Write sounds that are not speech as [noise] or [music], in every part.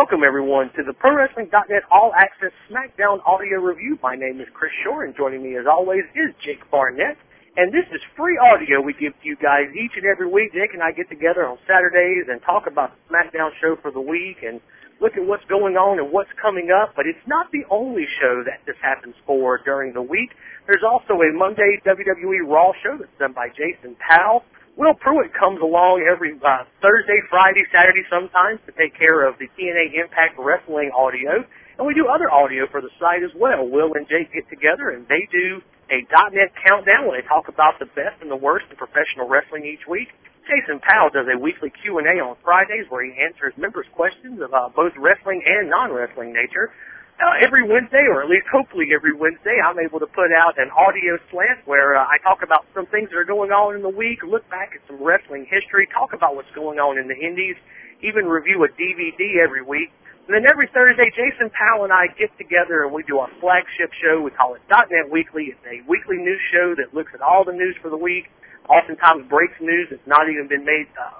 Welcome everyone to the ProWrestling.net All Access SmackDown Audio Review. My name is Chris Shore and joining me as always is Jake Barnett. And this is free audio we give to you guys each and every week. Jake and I get together on Saturdays and talk about the SmackDown show for the week and look at what's going on and what's coming up. But it's not the only show that this happens for during the week. There's also a Monday WWE Raw show that's done by Jason Powell. Will Pruitt comes along every uh, Thursday, Friday, Saturday sometimes to take care of the TNA Impact Wrestling audio. And we do other audio for the site as well. Will and Jake get together and they do a .NET countdown where they talk about the best and the worst in professional wrestling each week. Jason Powell does a weekly Q&A on Fridays where he answers members' questions of uh, both wrestling and non-wrestling nature uh, every Wednesday, or at least hopefully every Wednesday, I'm able to put out an audio slant where uh, I talk about some things that are going on in the week, look back at some wrestling history, talk about what's going on in the indies, even review a DVD every week. And then every Thursday, Jason Powell and I get together and we do our flagship show. We call it .NET Weekly. It's a weekly news show that looks at all the news for the week. Oftentimes breaks news that's not even been made uh,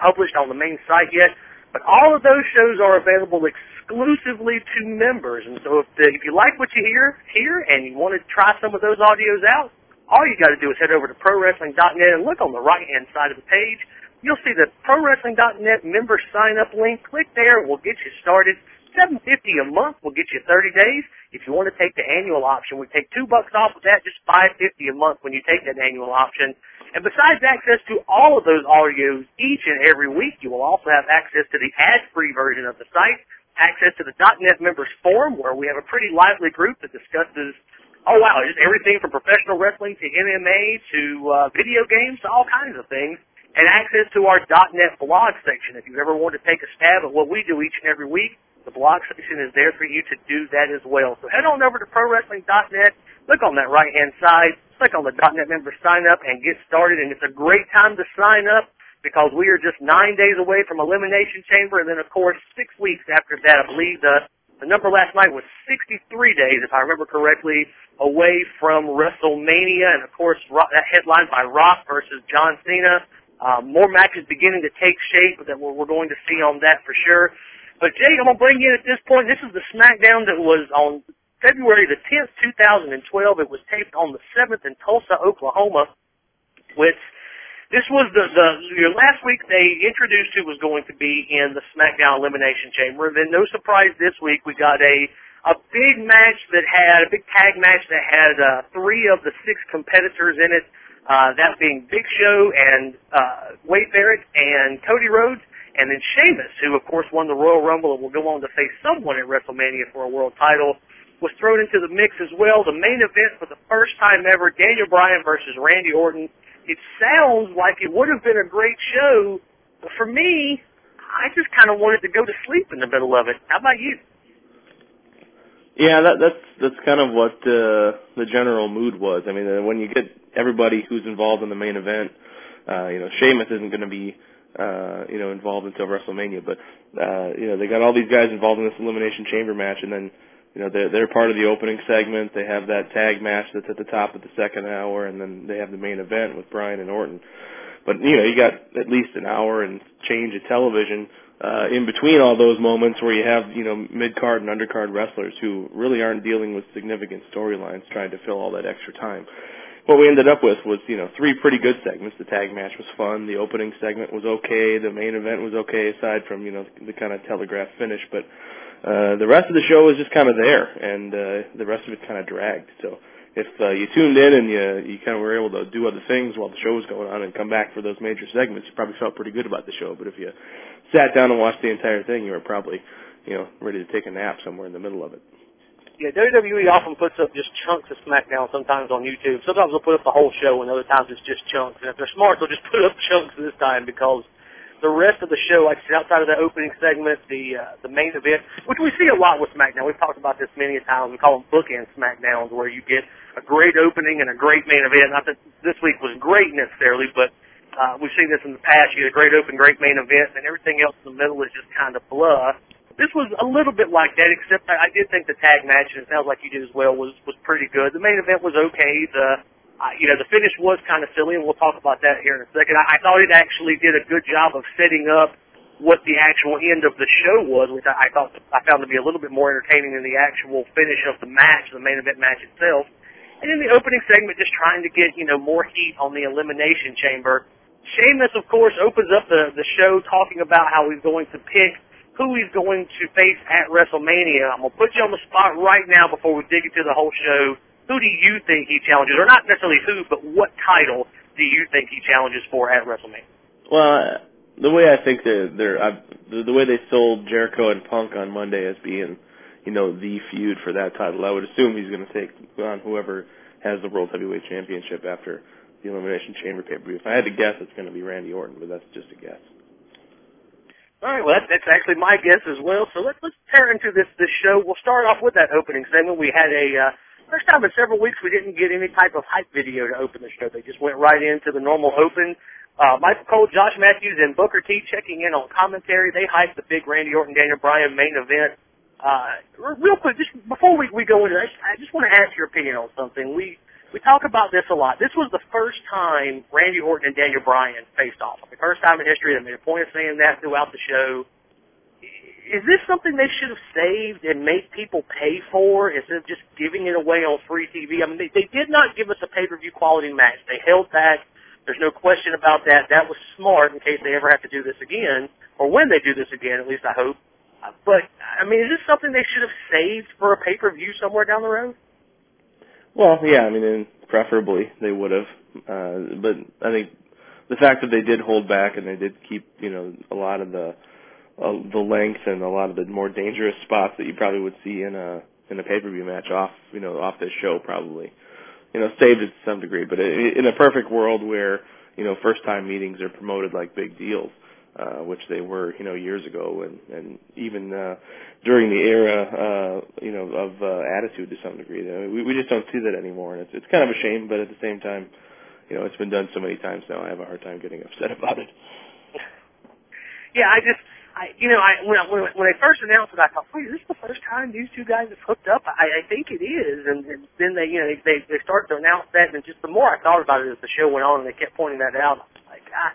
published on the main site yet. But all of those shows are available exclusively to members. And so if, if you like what you hear here and you want to try some of those audios out, all you got to do is head over to ProWrestling.net and look on the right-hand side of the page. You'll see the ProWrestling.net member sign-up link. Click there. We'll get you started. Seven fifty a month will get you thirty days. If you want to take the annual option, we take two bucks off of that, just five fifty a month when you take that annual option. And besides access to all of those audios each and every week, you will also have access to the ad-free version of the site, access to the .NET members forum, where we have a pretty lively group that discusses, oh wow, just everything from professional wrestling to MMA to uh, video games to all kinds of things, and access to our .NET blog section. If you ever want to take a stab at what we do each and every week, the blog section is there for you to do that as well. So head on over to ProWrestling.net, look on that right-hand side, click on the .NET member sign up and get started. And it's a great time to sign up because we are just nine days away from Elimination Chamber. And then, of course, six weeks after that, I believe the, the number last night was 63 days, if I remember correctly, away from WrestleMania. And, of course, that headlined by Rock versus John Cena. Uh, more matches beginning to take shape that we're, we're going to see on that for sure. But Jake, I'm gonna bring you in at this point. This is the SmackDown that was on February the 10th, 2012. It was taped on the 7th in Tulsa, Oklahoma, which this was the, the your last week they introduced who was going to be in the SmackDown Elimination Chamber. And then no surprise this week we got a a big match that had a big tag match that had uh, three of the six competitors in it. Uh, that being Big Show and uh, Wade Barrett and Cody Rhodes, and then Sheamus, who of course won the Royal Rumble and will go on to face someone at WrestleMania for a world title was thrown into the mix as well. The main event for the first time ever, Daniel Bryan versus Randy Orton. It sounds like it would have been a great show, but for me, I just kind of wanted to go to sleep in the middle of it. How about you? Yeah, that, that's that's kind of what uh, the general mood was. I mean, uh, when you get everybody who's involved in the main event, uh, you know, Sheamus isn't going to be uh, you know, involved until WrestleMania. But uh, you know, they got all these guys involved in this elimination chamber match, and then you know they're they're part of the opening segment. They have that tag match that's at the top of the second hour, and then they have the main event with Bryan and Orton. But you know you got at least an hour and change of television uh, in between all those moments where you have you know mid card and undercard wrestlers who really aren't dealing with significant storylines, trying to fill all that extra time. What we ended up with was you know three pretty good segments. The tag match was fun. The opening segment was okay. The main event was okay, aside from you know the kind of telegraph finish, but uh, the rest of the show was just kind of there, and uh, the rest of it kind of dragged. So if uh, you tuned in and you you kind of were able to do other things while the show was going on and come back for those major segments, you probably felt pretty good about the show. But if you sat down and watched the entire thing, you were probably you know ready to take a nap somewhere in the middle of it. Yeah, WWE often puts up just chunks of SmackDown sometimes on YouTube. Sometimes they'll put up the whole show, and other times it's just chunks. And if they're smart, they'll just [laughs] put up chunks this time because the rest of the show, like outside of the opening segment, the uh, the main event, which we see a lot with SmackDown. We've talked about this many times. We call them bookend SmackDowns, where you get a great opening and a great main event. Not that this week was great necessarily, but uh, we've seen this in the past. You get a great open, great main event, and everything else in the middle is just kind of blah. This was a little bit like that, except I, I did think the tag match, and it sounds like you did as well, was was pretty good. The main event was okay. The uh, you know, the finish was kind of silly, and we'll talk about that here in a second. I, I thought it actually did a good job of setting up what the actual end of the show was, which I, I thought I found to be a little bit more entertaining than the actual finish of the match, the main event match itself. And in the opening segment, just trying to get you know more heat on the elimination chamber. Sheamus, of course, opens up the the show talking about how he's going to pick who he's going to face at WrestleMania. I'm gonna put you on the spot right now before we dig into the whole show. Who do you think he challenges, or not necessarily who, but what title do you think he challenges for at WrestleMania? Well, the way I think they're, they're I, the, the way they sold Jericho and Punk on Monday as being, you know, the feud for that title, I would assume he's going to take on whoever has the World Heavyweight Championship after the Elimination Chamber pay-per-view. If I had to guess, it's going to be Randy Orton, but that's just a guess. All right, well, that's, that's actually my guess as well. So let's let's tear into this this show. We'll start off with that opening segment. We had a uh, first time in several weeks we didn't get any type of hype video to open the show. They just went right into the normal open. Uh, Michael Cole, Josh Matthews, and Booker T checking in on commentary. They hyped the big Randy Orton, Daniel Bryan main event. Uh, real quick, just before we, we go into this, I just want to ask your opinion on something. We we talk about this a lot. This was the first time Randy Orton and Daniel Bryan faced off. The first time in history. They made a point of saying that throughout the show. Is this something they should have saved and made people pay for instead of just giving it away on free TV? I mean, they, they did not give us a pay-per-view quality match. They held back there's no question about that. That was smart in case they ever have to do this again, or when they do this again, at least I hope. Uh, but, I mean, is this something they should have saved for a pay-per-view somewhere down the road? Well, yeah, I mean, and preferably they would have. Uh, but I think the fact that they did hold back and they did keep, you know, a lot of the uh, the length and a lot of the more dangerous spots that you probably would see in a in a pay-per-view match off, you know, off this show probably you know, saved it to some degree. But in a perfect world where, you know, first time meetings are promoted like big deals, uh, which they were, you know, years ago and, and even, uh, during the era, uh, you know, of, uh, attitude to some degree. I mean, we, we just don't see that anymore. And it's, it's kind of a shame, but at the same time, you know, it's been done so many times now, I have a hard time getting upset [laughs] about it. Yeah, I just, I, you know, I when I, when when they first announced it, I thought, wait, is this the first time these two guys have hooked up? I, I think it is, and, and then they, you know, they they started to announce that, and just the more I thought about it as the show went on, and they kept pointing that out, I was like, ah,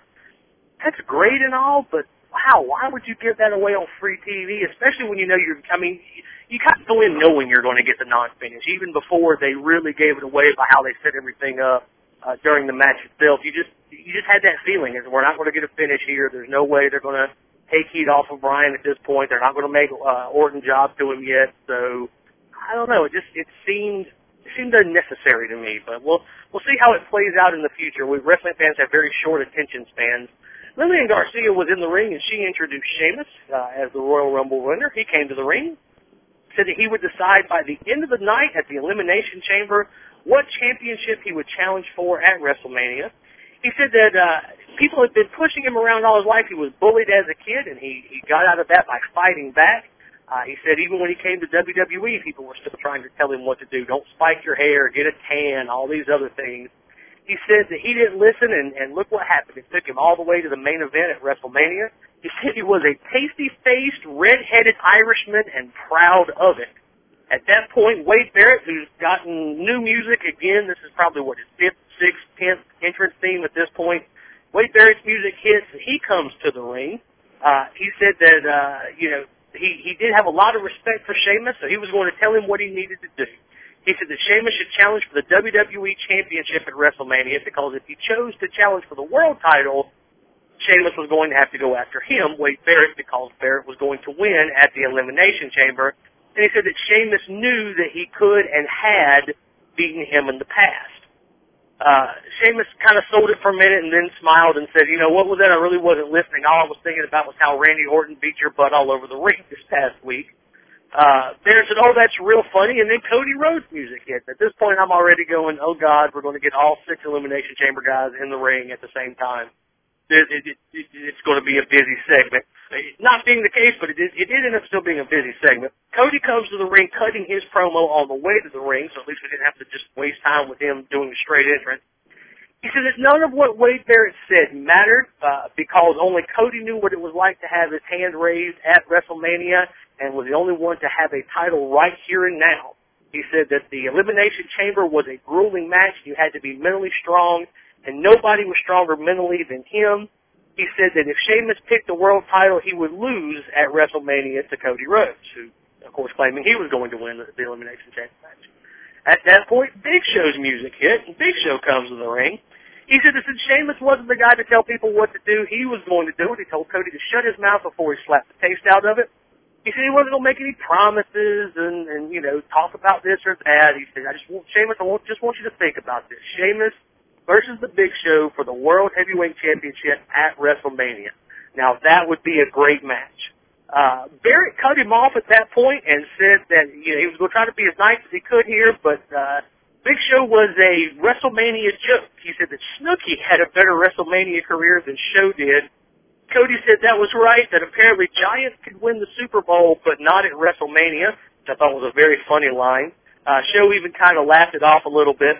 that's great and all, but wow, why would you give that away on free TV, especially when you know you're, I mean, you kind of go in knowing you're going to get the non-finish, even before they really gave it away by how they set everything up uh, during the match itself. You just, you just had that feeling, is we're not going to get a finish here. There's no way they're going to take heat off of Bryan at this point. They're not going to make uh, Orton job to him yet, so I don't know. It just it seemed it seemed unnecessary to me, but we'll we'll see how it plays out in the future. We wrestling fans have very short attention spans. Lillian Garcia was in the ring and she introduced Sheamus uh, as the Royal Rumble winner. He came to the ring, said that he would decide by the end of the night at the Elimination Chamber what championship he would challenge for at WrestleMania. He said that uh, people had been pushing him around all his life. He was bullied as a kid, and he he got out of that by fighting back. Uh, he said even when he came to WWE, people were still trying to tell him what to do. Don't spike your hair, get a tan, all these other things. He said that he didn't listen, and, and look what happened. It took him all the way to the main event at WrestleMania. He said he was a pasty-faced, red-headed Irishman and proud of it. At that point, Wade Barrett, who's gotten new music again, this is probably what his fifth, sixth, tenth entrance theme at this point, Wade Barrett's music hits, he comes to the ring. Uh, he said that, uh, you know, he, he did have a lot of respect for Sheamus, so he was going to tell him what he needed to do. He said that Sheamus should challenge for the WWE Championship at WrestleMania because if he chose to challenge for the world title, Sheamus was going to have to go after him, Wade Barrett, because Barrett was going to win at the Elimination Chamber. And he said that Sheamus knew that he could and had beaten him in the past uh, Sheamus kind of sold it for a minute and then smiled and said, you know, what was that? I really wasn't listening. All I was thinking about was how Randy Orton beat your butt all over the ring this past week. Uh, Barrett said, oh, that's real funny. And then Cody Rhodes music hit. At this point, I'm already going, oh God, we're going to get all six Elimination Chamber guys in the ring at the same time it, it, it, it's going to be a busy segment. Not being the case, but it did, it did end up still being a busy segment. Cody comes to the ring cutting his promo on the way to the ring, so at least we didn't have to just waste time with him doing a straight entrance. He said that none of what Wade Barrett said mattered uh, because only Cody knew what it was like to have his hand raised at WrestleMania and was the only one to have a title right here and now. He said that the Elimination Chamber was a grueling match. You had to be mentally strong and nobody was stronger mentally than him. He said that if Sheamus picked the world title, he would lose at WrestleMania to Cody Rhodes, who, of course, claiming he was going to win the, the Elimination Chamber match. At that point, Big Show's music hit, and Big Show comes to the ring. He said that since Sheamus wasn't the guy to tell people what to do, he was going to do it. He told Cody to shut his mouth before he slapped the taste out of it. He said he wasn't going to make any promises and, and, you know, talk about this or that. He said, I just want, Sheamus, I want, just want you to think about this. Sheamus versus the Big Show for the World Heavyweight Championship at WrestleMania. Now that would be a great match. Uh, Barrett cut him off at that point and said that you know he was going to try to be as nice as he could here, but uh, Big Show was a WrestleMania joke. He said that Snooki had a better WrestleMania career than Show did. Cody said that was right, that apparently Giants could win the Super Bowl, but not at WrestleMania, which I thought was a very funny line. Uh, Show even kind of laughed it off a little bit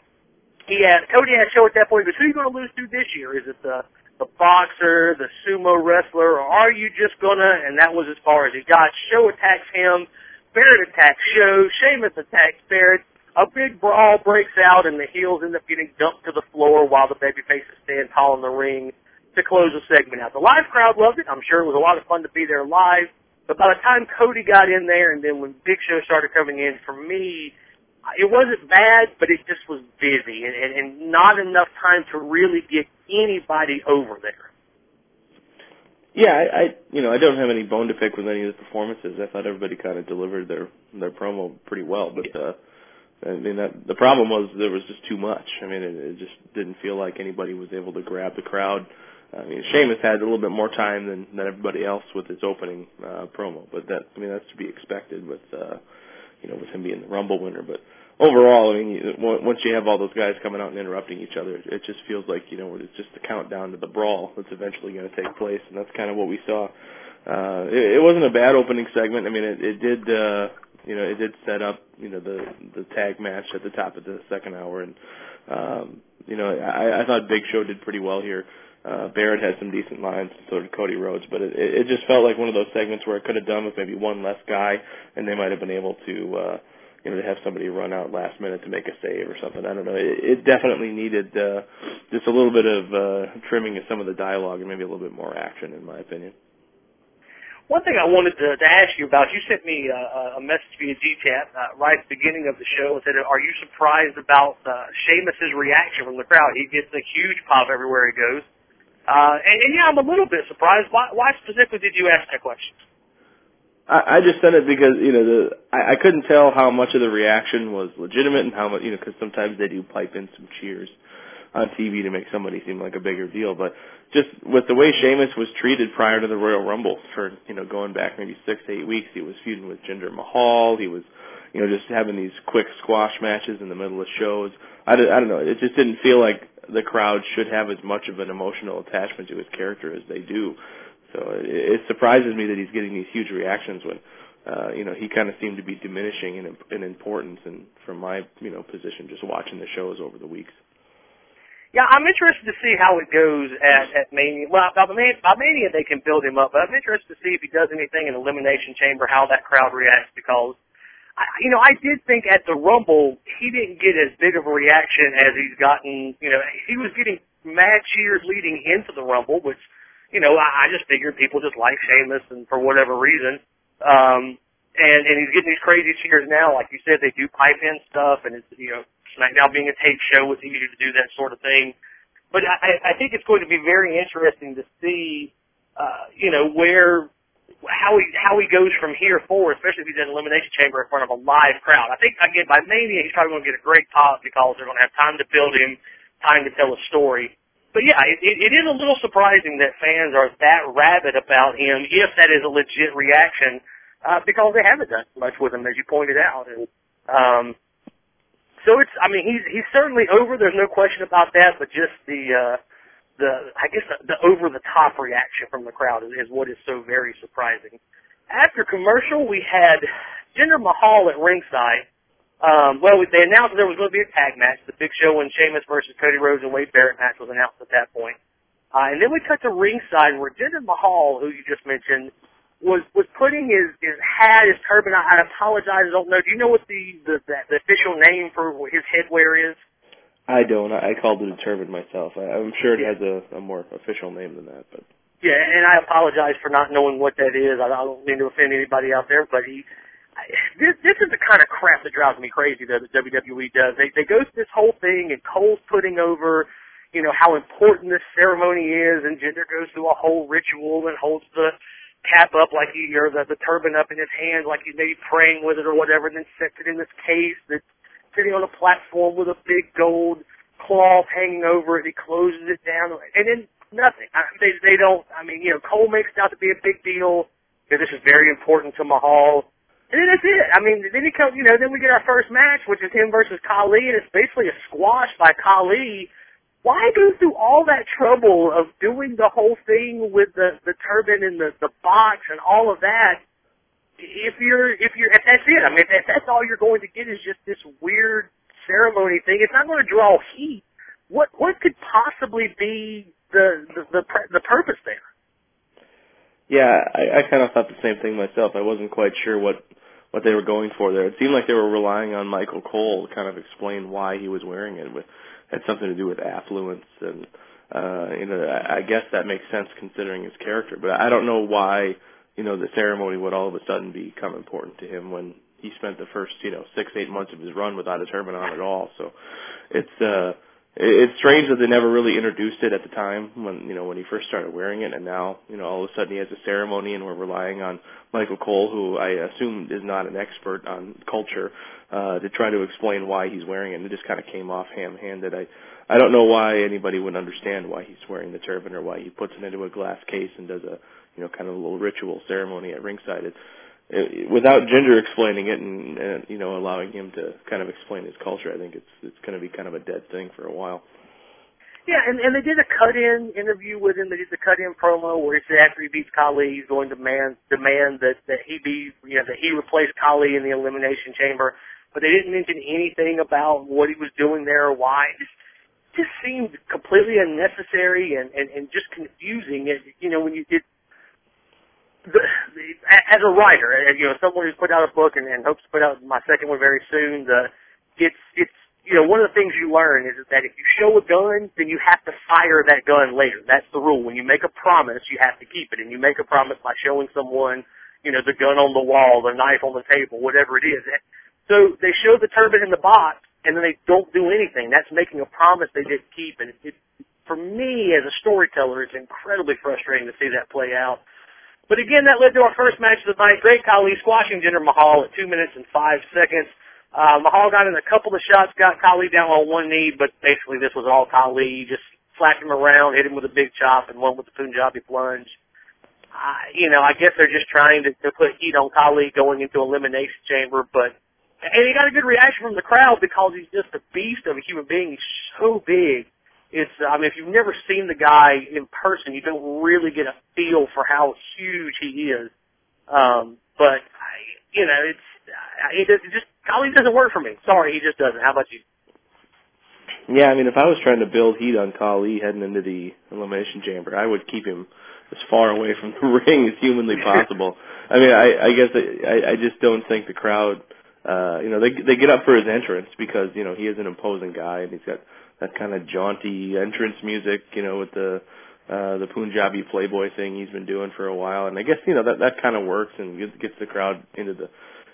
he had Cody had a show at that point. Goes, "Who are you going to lose to this year? Is it the the boxer, the sumo wrestler, or are you just gonna?" And that was as far as he got. Show attacks him. Barrett attacks Show. Sheamus attacks Barrett. A big brawl breaks out, and the heels end up getting dumped to the floor while the babyfaces stand tall in the ring to close the segment out. The live crowd loved it. I'm sure it was a lot of fun to be there live. But by the time Cody got in there, and then when Big Show started coming in, for me, it wasn't bad, but it just was busy and, and, and not enough time to really get anybody over there. Yeah, I, I you know I don't have any bone to pick with any of the performances. I thought everybody kind of delivered their their promo pretty well, but uh, I mean that the problem was there was just too much. I mean it, it just didn't feel like anybody was able to grab the crowd. I mean Sheamus had a little bit more time than than everybody else with his opening uh, promo, but that I mean that's to be expected with uh, you know with him being the Rumble winner, but overall, I mean, once you have all those guys coming out and interrupting each other, it just feels like you know it's just a countdown to the brawl that's eventually going to take place, and that's kind of what we saw. Uh, it, it wasn't a bad opening segment. I mean, it, it did, uh, you know, it did set up, you know, the the tag match at the top of the second hour, and um, you know, I, I thought Big Show did pretty well here. Uh, Barrett had some decent lines, so did Cody Rhodes, but it, it just felt like one of those segments where it could have done with maybe one less guy, and they might have been able to. uh you know, to have somebody run out last minute to make a save or something. I don't know. It, it definitely needed uh, just a little bit of uh, trimming of some of the dialogue and maybe a little bit more action, in my opinion. One thing I wanted to, to ask you about, you sent me uh, a message via GChat uh, right at the beginning of the show and said, are you surprised about uh, Sheamus's reaction from the crowd? He gets a huge pop everywhere he goes. Uh, and, and yeah, I'm a little bit surprised. Why, why specifically did you ask that question? I, I just said it because you know the I, I couldn't tell how much of the reaction was legitimate and how much you know because sometimes they do pipe in some cheers on TV to make somebody seem like a bigger deal. But just with the way Sheamus was treated prior to the Royal Rumble for you know going back maybe six eight weeks, he was feuding with Jinder Mahal. He was you know just having these quick squash matches in the middle of shows. I, I don't know. It just didn't feel like the crowd should have as much of an emotional attachment to his character as they do. So it, it surprises me that he's getting these huge reactions when, uh, you know, he kind of seemed to be diminishing in, in importance. And from my, you know, position, just watching the shows over the weeks. Yeah, I'm interested to see how it goes at, at Mania. Well, by, by Mania they can build him up, but I'm interested to see if he does anything in Elimination Chamber, how that crowd reacts because, you know, I did think at the Rumble he didn't get as big of a reaction as he's gotten. You know, he was getting mad cheers leading into the Rumble, which you know, I, I just figured people just like Sheamus and for whatever reason. Um, and, and he's getting these crazy cheers now. Like you said, they do pipe in stuff and it's, you know, SmackDown being a tape show, it's easy to do that sort of thing. But I, I think it's going to be very interesting to see, uh, you know, where, how he, how he goes from here forward, especially if he's in Elimination Chamber in front of a live crowd. I think, again, by Mania, he's probably going to get a great pop because they're going to have time to build him, time to tell a story but yeah, it, it is a little surprising that fans are that rabid about him, if that is a legit reaction, uh, because they haven't done much with him, as you pointed out. And um, so it's, I mean, he's he's certainly over. There's no question about that. But just the uh, the, I guess the, the over the top reaction from the crowd is, is what is so very surprising. After commercial, we had Jinder Mahal at ringside um, well, they announced there was going to be a tag match. The Big Show and Sheamus versus Cody Rhodes and Wade Barrett match was announced at that point. Uh, and then we cut to ringside where Jinder Mahal, who you just mentioned, was was putting his his hat, his turban. I, I apologize, I don't know. Do you know what the the, the, the official name for his headwear is? I don't. I called it a turban myself. I, I'm sure it has a, a more official name than that, but Yeah, and I apologize for not knowing what that is. I don't mean to offend anybody out there, but he, this this is the kind of crap that drives me crazy that the WWE does. They they go through this whole thing, and Cole's putting over, you know, how important this ceremony is, and Jinder goes through a whole ritual and holds the cap up like he or the, the turban up in his hand like he's maybe praying with it or whatever, and then sets it in this case that's sitting on a platform with a big gold cloth hanging over it. He closes it down, and then nothing. I, they they don't. I mean, you know, Cole makes it out to be a big deal. You this is very important to Mahal. And then that's it. I mean, then he comes, you know, then we get our first match, which is him versus Khali, and it's basically a squash by Khali. Why go through all that trouble of doing the whole thing with the the turban and the the box and all of that? If you're if you're if that's it, I mean, if that's all you're going to get is just this weird ceremony thing, it's not going to draw heat. What what could possibly be the the the, the purpose there. Yeah, I, I kind of thought the same thing myself. I wasn't quite sure what what they were going for there. It seemed like they were relying on Michael Cole to kind of explain why he was wearing it. It had something to do with affluence, and uh, you know, I, I guess that makes sense considering his character. But I don't know why you know the ceremony would all of a sudden become important to him when he spent the first you know six eight months of his run without a turban on at all. So it's uh it's strange that they never really introduced it at the time when you know when he first started wearing it, and now you know all of a sudden he has a ceremony, and we're relying on Michael Cole, who I assume is not an expert on culture, uh, to try to explain why he's wearing it. And it just kind of came off ham-handed. I I don't know why anybody would understand why he's wearing the turban or why he puts it into a glass case and does a you know kind of a little ritual ceremony at ringside. It's without Jinder explaining it and, and you know allowing him to kind of explain his culture, I think it's it's going to be kind of a dead thing for a while. Yeah, and and they did a cut-in interview with him. They did the cut-in promo where he said after he beats Khali, he's going to demand demand that that he be you know that he replace Khali in the elimination chamber. But they didn't mention anything about what he was doing there or why. It just just seemed completely unnecessary and and and just confusing. And you know when you did the, as a writer, you know, someone who's put out a book and, and hopes to put out my second one very soon, the it's it's you know one of the things you learn is that if you show a gun, then you have to fire that gun later. That's the rule. When you make a promise, you have to keep it, and you make a promise by showing someone, you know, the gun on the wall, the knife on the table, whatever it is. So they show the turban in the box, and then they don't do anything. That's making a promise they didn't keep, and it for me as a storyteller, it's incredibly frustrating to see that play out. But again, that led to our first match of the night. Great Khali squashing Jinder Mahal at two minutes and five seconds. Uh, Mahal got in a couple of shots, got Khali down on one knee, but basically this was all Khali. He just slapped him around, hit him with a big chop, and one with the Punjabi plunge. Uh, you know, I guess they're just trying to, to put heat on Khali going into Elimination Chamber, but and he got a good reaction from the crowd because he's just a beast of a human being. He's so big it's I mean if you've never seen the guy in person, you don't really get a feel for how huge he is. Um, but I, you know, it's it, it just Khali doesn't work for me. Sorry, he just doesn't. How about you? Yeah, I mean, if I was trying to build heat on Khali heading into the elimination chamber, I would keep him as far away from the [laughs] ring as humanly possible. I mean, I, I guess I, I just don't think the crowd, uh, you know, they they get up for his entrance because you know he is an imposing guy and he's got that kind of jaunty entrance music, you know, with the uh the Punjabi Playboy thing he's been doing for a while, and I guess you know that that kind of works and gets, the crowd into the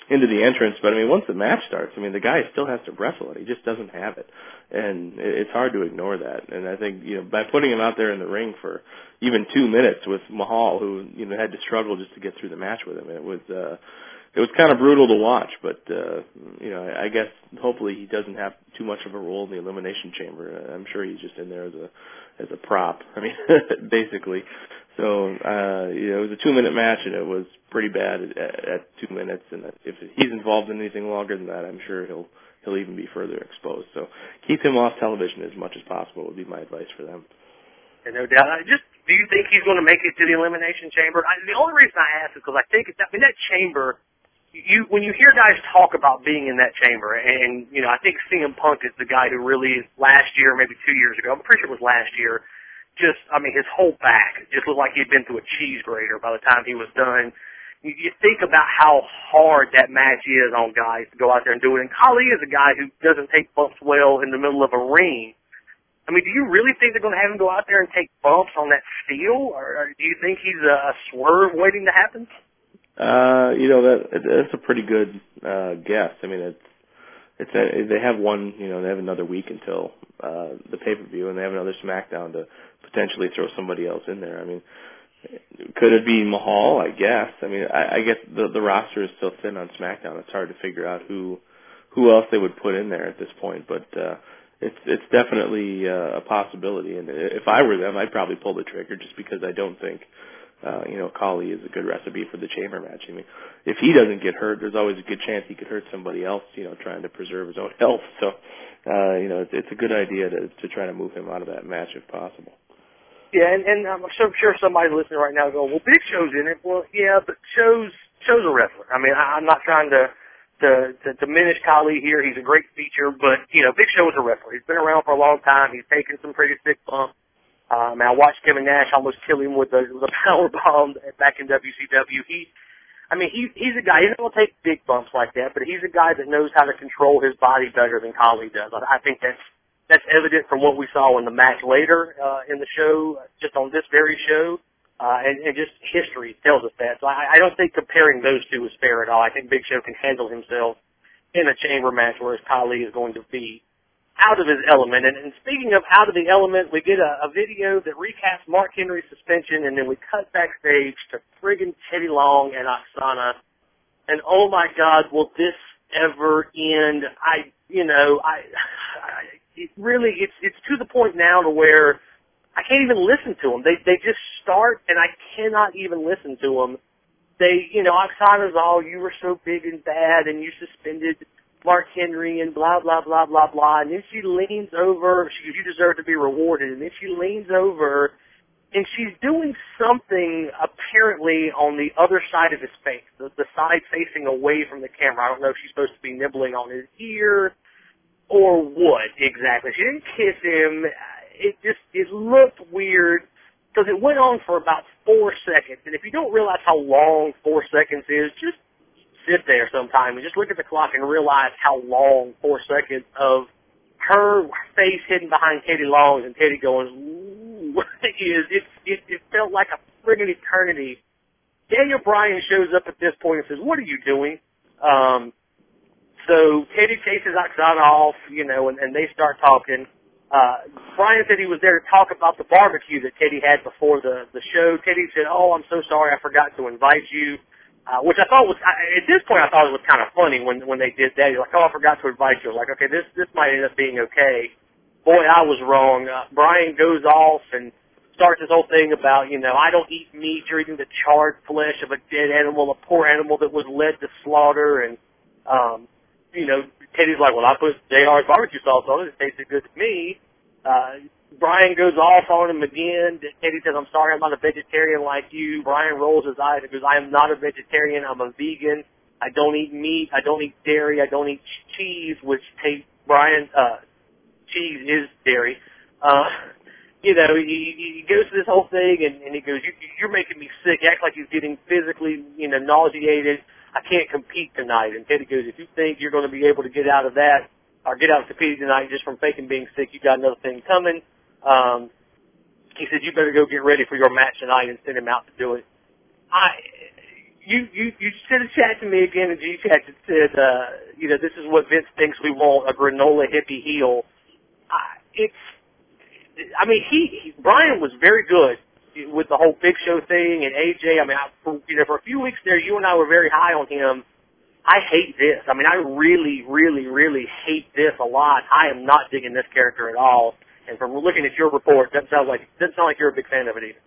into the entrance. But I mean, once the match starts, I mean, the guy still has to wrestle it. He just doesn't have it, and it's hard to ignore that. And I think you know by putting him out there in the ring for even two minutes with Mahal, who you know had to struggle just to get through the match with him, it was. uh it was kind of brutal to watch, but uh, you know, I guess hopefully he doesn't have too much of a role in the elimination chamber. I'm sure he's just in there as a as a prop. [laughs] I mean, basically. So uh, you know, it was a two minute match, and it was pretty bad at, at two minutes. And if he's involved in anything longer than that, I'm sure he'll he'll even be further exposed. So keep him off television as much as possible would be my advice for them. And no doubt. I just do you think he's going to make it to the elimination chamber? I, the only reason I ask is because I think it's, I mean that chamber you when you hear guys talk about being in that chamber, and you know, I think CM Punk is the guy who really last year, maybe two years ago, I'm pretty sure it was last year. Just, I mean, his whole back just looked like he'd been through a cheese grater by the time he was done. You, you think about how hard that match is on guys to go out there and do it. And Khali is a guy who doesn't take bumps well in the middle of a ring. I mean, do you really think they're going to have him go out there and take bumps on that steel, or, or do you think he's a, a swerve waiting to happen? Uh, you know that that's a pretty good uh guess. I mean, it's it's a, they have one, you know, they have another week until uh the pay per view, and they have another SmackDown to potentially throw somebody else in there. I mean, could it be Mahal? I guess. I mean, I, I guess the the roster is still thin on SmackDown. It's hard to figure out who who else they would put in there at this point, but uh it's it's definitely uh, a possibility. And if I were them, I'd probably pull the trigger just because I don't think uh, you know, Khali is a good recipe for the chamber match. I mean, if he doesn't get hurt, there's always a good chance he could hurt somebody else, you know, trying to preserve his own [laughs] health. So, uh, you know, it's, it's a good idea to to try to move him out of that match if possible. Yeah, and, and I'm so sure somebody's listening right now going, well, Big Show's in it. Well, yeah, but Show's, Show's a wrestler. I mean, I, I'm not trying to, to, to diminish Khali here. He's a great feature, but, you know, Big Show is a wrestler. He's been around for a long time. He's taken some pretty sick bumps. Um, I watched Kevin Nash almost kill him with the, the [laughs] power bomb back in WCW. He, I mean, he, he's a guy. He's not going to take big bumps like that, but he's a guy that knows how to control his body better than Khali does. I, I think that's that's evident from what we saw in the match later uh, in the show, just on this very show, uh, and, and just history tells us that. So I, I don't think comparing those two is fair at all. I think Big Show can handle himself in a chamber match, whereas Khali is going to be out of his element. And, and speaking of out of the element, we get a, a video that recaps Mark Henry's suspension, and then we cut backstage to friggin' Teddy Long and Aksana. And oh my God, will this ever end? I, you know, I, I it really, it's it's to the point now to where I can't even listen to them. They they just start, and I cannot even listen to them. They, you know, Aksana's all, you were so big and bad, and you suspended Mark Henry and blah blah blah blah blah. And then she leans over. She "You deserve to be rewarded." And then she leans over, and she's doing something apparently on the other side of his face, the, the side facing away from the camera. I don't know if she's supposed to be nibbling on his ear or what exactly. She didn't kiss him. It just it looked weird because it went on for about four seconds. And if you don't realize how long four seconds is, just sit there sometime and just look at the clock and realize how long four seconds of her face hidden behind Teddy Long's and Teddy going, ooh, [laughs] is it, it, it felt like a friggin' eternity. Daniel Bryan shows up at this point and says, what are you doing? Um, so Teddy chases Aksana off, you know, and, and they start talking. Uh, Bryan said he was there to talk about the barbecue that Teddy had before the, the show. Teddy said, oh, I'm so sorry I forgot to invite you uh, which I thought was I, at this point I thought it was kind of funny when when they did that. He's like, "Oh, I forgot to invite you." Like, "Okay, this this might end up being okay." Boy, I was wrong. Uh, Bryan goes off and starts this whole thing about you know I don't eat meat. You're eating the charred flesh of a dead animal, a poor animal that was led to slaughter, and um, you know Teddy's like, "Well, I put JR's barbecue sauce on it. It tasted good to me." Uh, Bryan goes off on him again. Teddy says, I'm sorry, I'm not a vegetarian like you. Bryan rolls his eyes and goes, I am not a vegetarian. I'm a vegan. I don't eat meat. I don't eat dairy. I don't eat cheese, which take Bryan, uh, cheese is dairy. Uh, you know, he, he goes through this whole thing and, and he goes, you, you're making me sick. He acts like he's getting physically, you know, nauseated. I can't compete tonight. And Teddy goes, if you think you're going to be able to get out of that or get out of competing tonight just from faking being sick, you got another thing coming. Um, he said, "You better go get ready for your match tonight," and send him out to do it. I, you, you, you sent a chat to me again in G chat that said, uh, you know, this is what Vince thinks we want—a granola hippie heel. I, it's, I mean, he, Bryan was very good with the whole Big Show thing and AJ. I mean, I, for, you know, for a few weeks there, you and I were very high on him. I hate this. I mean, I really, really, really hate this a lot. I am not digging this character at all. And from looking at your report, that sounds like doesn't sound like you're a big fan of it either.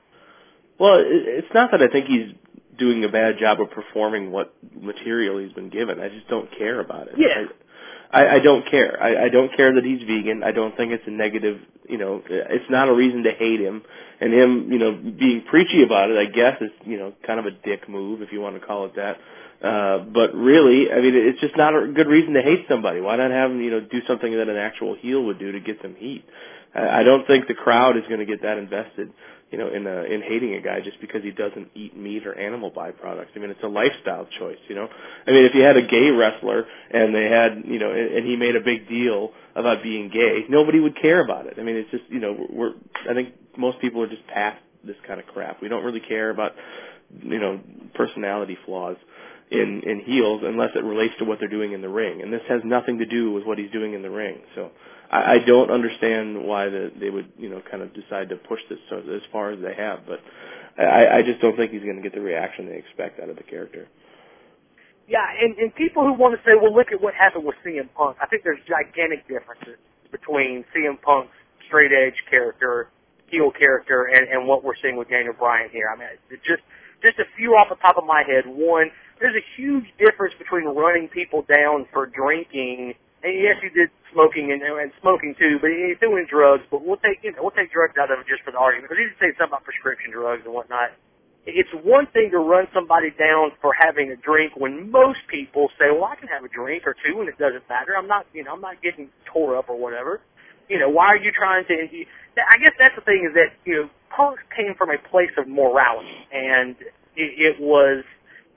Well, it's not that I think he's doing a bad job of performing what material he's been given. I just don't care about it. Yeah. I, I don't care. I, I don't care that he's vegan. I don't think it's a negative. You know, it's not a reason to hate him. And him, you know, being preachy about it, I guess, is you know kind of a dick move if you want to call it that. Uh, but really, I mean, it's just not a good reason to hate somebody. Why not have him, you know, do something that an actual heel would do to get some heat? I don't think the crowd is going to get that invested you know, in a, in hating a guy just because he doesn't eat meat or animal byproducts. I mean, it's a lifestyle choice, you know. I mean, if you had a gay wrestler and they had, you know, and, and he made a big deal about being gay, nobody would care about it. I mean, it's just, you know, we're I think most people are just past this kind of crap. We don't really care about, you know, personality flaws in in heels unless it relates to what they're doing in the ring, and this has nothing to do with what he's doing in the ring. So I, I don't understand why the, they would you know kind of decide to push this so, as far as they have, but I, I just don't think he's going to get the reaction they expect out of the character. Yeah, and, and people who want to say, well, look at what happened with CM Punk. I think there's gigantic differences between CM Punk's straight edge character, heel character, and, and what we're seeing with Daniel Bryan here. I mean, just just a few off the top of my head. One, there's a huge difference between running people down for drinking. And yes, he did smoking and, and smoking too, but he's doing drugs. But we'll take you know we'll take drugs out of it just for the argument because he did say something about prescription drugs and whatnot. It's one thing to run somebody down for having a drink when most people say, "Well, I can have a drink or two and it doesn't matter. I'm not you know I'm not getting tore up or whatever." You know, why are you trying to? I guess that's the thing is that you know Punk came from a place of morality, and it, it was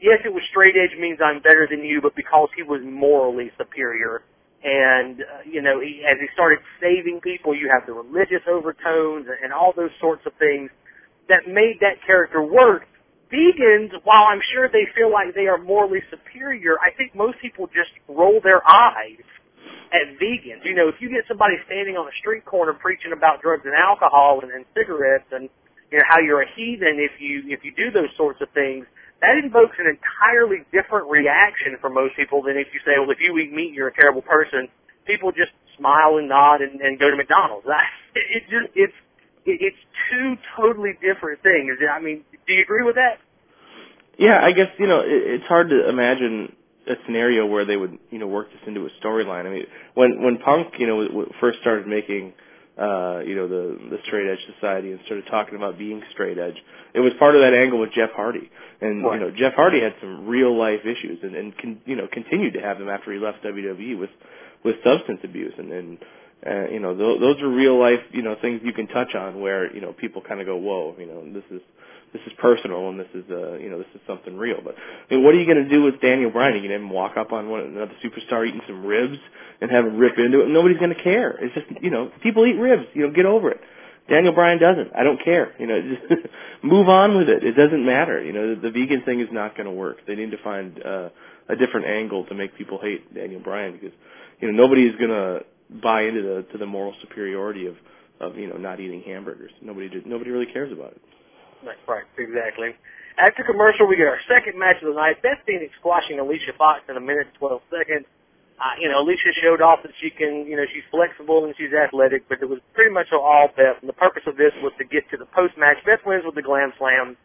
yes, it was straight edge means I'm better than you, but because he was morally superior. And, uh, you know, he, as he started saving people, you have the religious overtones and, and all those sorts of things that made that character work. Vegans, while I'm sure they feel like they are morally superior, I think most people just roll their eyes at vegans. You know, if you get somebody standing on a street corner preaching about drugs and alcohol and, and cigarettes and, you know, how you're a heathen if you, if you do those sorts of things, that invokes an entirely different reaction for most people than if you say, well, if you eat meat, you're a terrible person. People just smile and nod and, and go to McDonald's. I, [laughs] it, it just, it's, it, it's two totally different things. I mean, do you agree with that? Yeah, I guess, you know, it, it's hard to imagine a scenario where they would, you know, work this into a storyline. I mean, when, when Punk, you know, first started making, uh, you know, the the straight edge society and started talking about being straight edge. It was part of that angle with Jeff Hardy, and right. you know, Jeff Hardy had some real life issues, and and con, you know continued to have them after he left WWE with with substance abuse, and and uh, you know, th- those are real life, you know, things you can touch on where you know people kind of go, whoa, you know, this is this is personal and this is uh you know this is something real. But I mean, what are you going to do with Daniel Bryan? Are you going to have him walk up on one another superstar eating some ribs and have him rip into it? Nobody's going to care. It's just you know people eat ribs. You know, get over it. Daniel Bryan doesn't. I don't care. You know, [laughs] just move on with it. It doesn't matter. You know, the, the vegan thing is not going to work. They need to find uh, a different angle to make people hate Daniel Bryan because you know nobody is going to buy into the to the moral superiority of of you know not eating hamburgers. Nobody did, nobody really cares about it. Right, right, exactly. After commercial, we get our second match of the night. Beth Phoenix squashing Alicia Fox in a minute and 12 seconds. Uh, you know, Alicia showed off that she can, you know, she's flexible and she's athletic, but it was pretty much all Beth. And the purpose of this was to get to the post-match. Beth wins with the glam slam,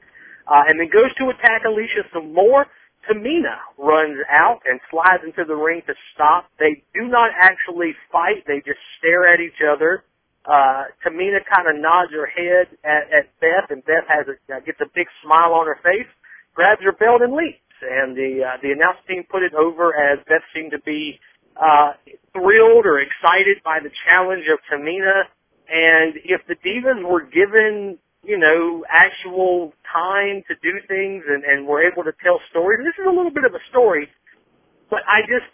uh, and then goes to attack Alicia some more. Tamina runs out and slides into the ring to stop. They do not actually fight. They just stare at each other. Uh, Tamina kind of nods her head at, at Beth, and Beth has a, uh, gets a big smile on her face, grabs her belt, and leaves. And the uh, the announce team put it over as Beth seemed to be uh, thrilled or excited by the challenge of Tamina. And if the Divas were given, you know, actual time to do things and, and were able to tell stories, this is a little bit of a story, but I just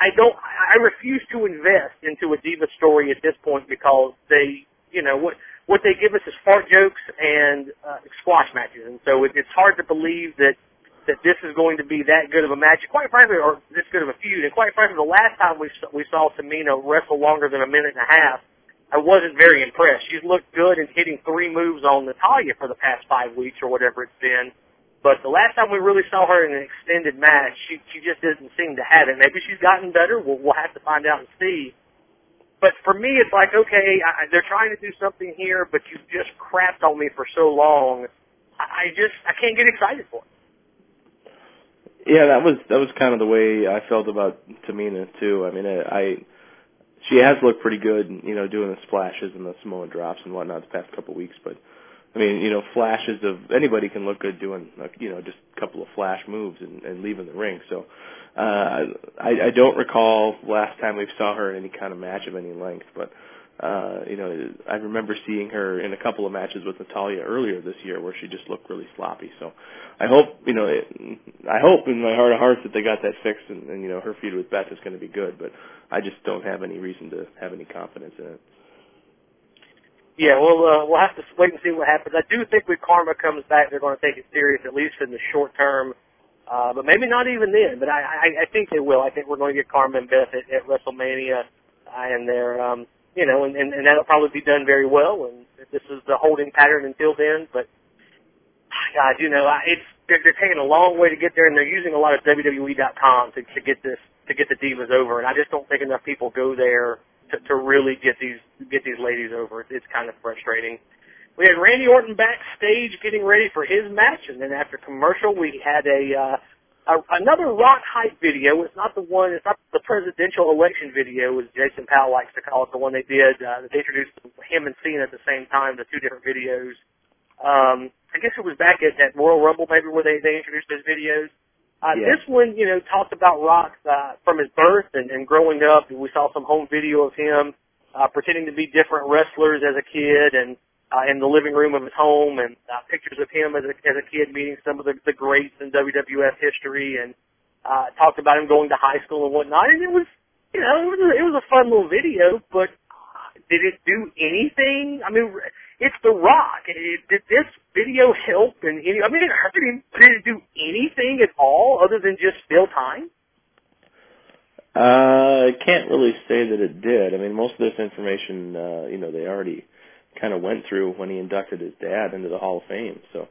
I, don't. I refuse to invest into a diva story at this point because they, you know, what what they give us is fart jokes and uh, squash matches, and so it, it's hard to believe that that this is going to be that good of a match. Quite frankly, or this good of a feud. And quite frankly, the last time we we saw Tamina wrestle longer than a minute and a half, I wasn't very impressed. She's looked good in hitting three moves on Natalya for the past five weeks or whatever it's been. But the last time we really saw her in an extended match, she she just doesn't seem to have it. Maybe she's gotten better. We'll we'll have to find out and see. But for me, it's like okay, I, they're trying to do something here, but you just crapped on me for so long. I, I just I can't get excited for it. Yeah, that was that was kind of the way I felt about Tamina too. I mean, I, I she has looked pretty good, you know, doing the splashes and the Samoan drops and whatnot the past couple of weeks, but I mean, you know, flashes of anybody can look good doing, you know, just a couple of flash moves and, and leaving the ring. So, uh, I, I don't recall last time we saw her in any kind of match of any length, but, uh, you know, I remember seeing her in a couple of matches with Natalya earlier this year where she just looked really sloppy. So I hope, you know, it, I hope in my heart of hearts that they got that fixed and, and you know, her feud with Beth is going to be good, but I just don't have any reason to have any confidence in it. Yeah, well, uh, we'll have to wait and see what happens. I do think when Karma comes back, they're going to take it serious, at least in the short term. Uh, but maybe not even then. But I, I, I think they will. I think we're going to get Karma and Beth at, at WrestleMania, and they're, um, you know, and, and, and that'll probably be done very well. And this is the holding pattern until then. But God, you know, it's they're, they're taking a long way to get there, and they're using a lot of WWE.com to, to get this to get the divas over. And I just don't think enough people go there to, to really get these get these ladies over. It's, it's kind of frustrating. We had Randy Orton backstage getting ready for his match, and then after commercial, we had a, uh, a another rock hype video. It's not the one. It's not the presidential election video, as Jason Powell likes to call it. The one they did. Uh, they introduced him and Cena at the same time. The two different videos. Um, I guess it was back at that Royal Rumble, maybe where they they introduced those videos. Uh, yeah. This one, you know, talked about Rock uh, from his birth and, and growing up. We saw some home video of him uh, pretending to be different wrestlers as a kid and uh, in the living room of his home and uh, pictures of him as a, as a kid meeting some of the, the greats in WWF history and uh, talked about him going to high school and whatnot. And it was, you know, it was a, it was a fun little video, but did it do anything? I mean, it's The Rock. Did this video help? And I mean, it hurt him. Did it do anything at all other than just fill time? Uh, I can't really say that it did. I mean, most of this information, uh, you know, they already kind of went through when he inducted his dad into the Hall of Fame. So,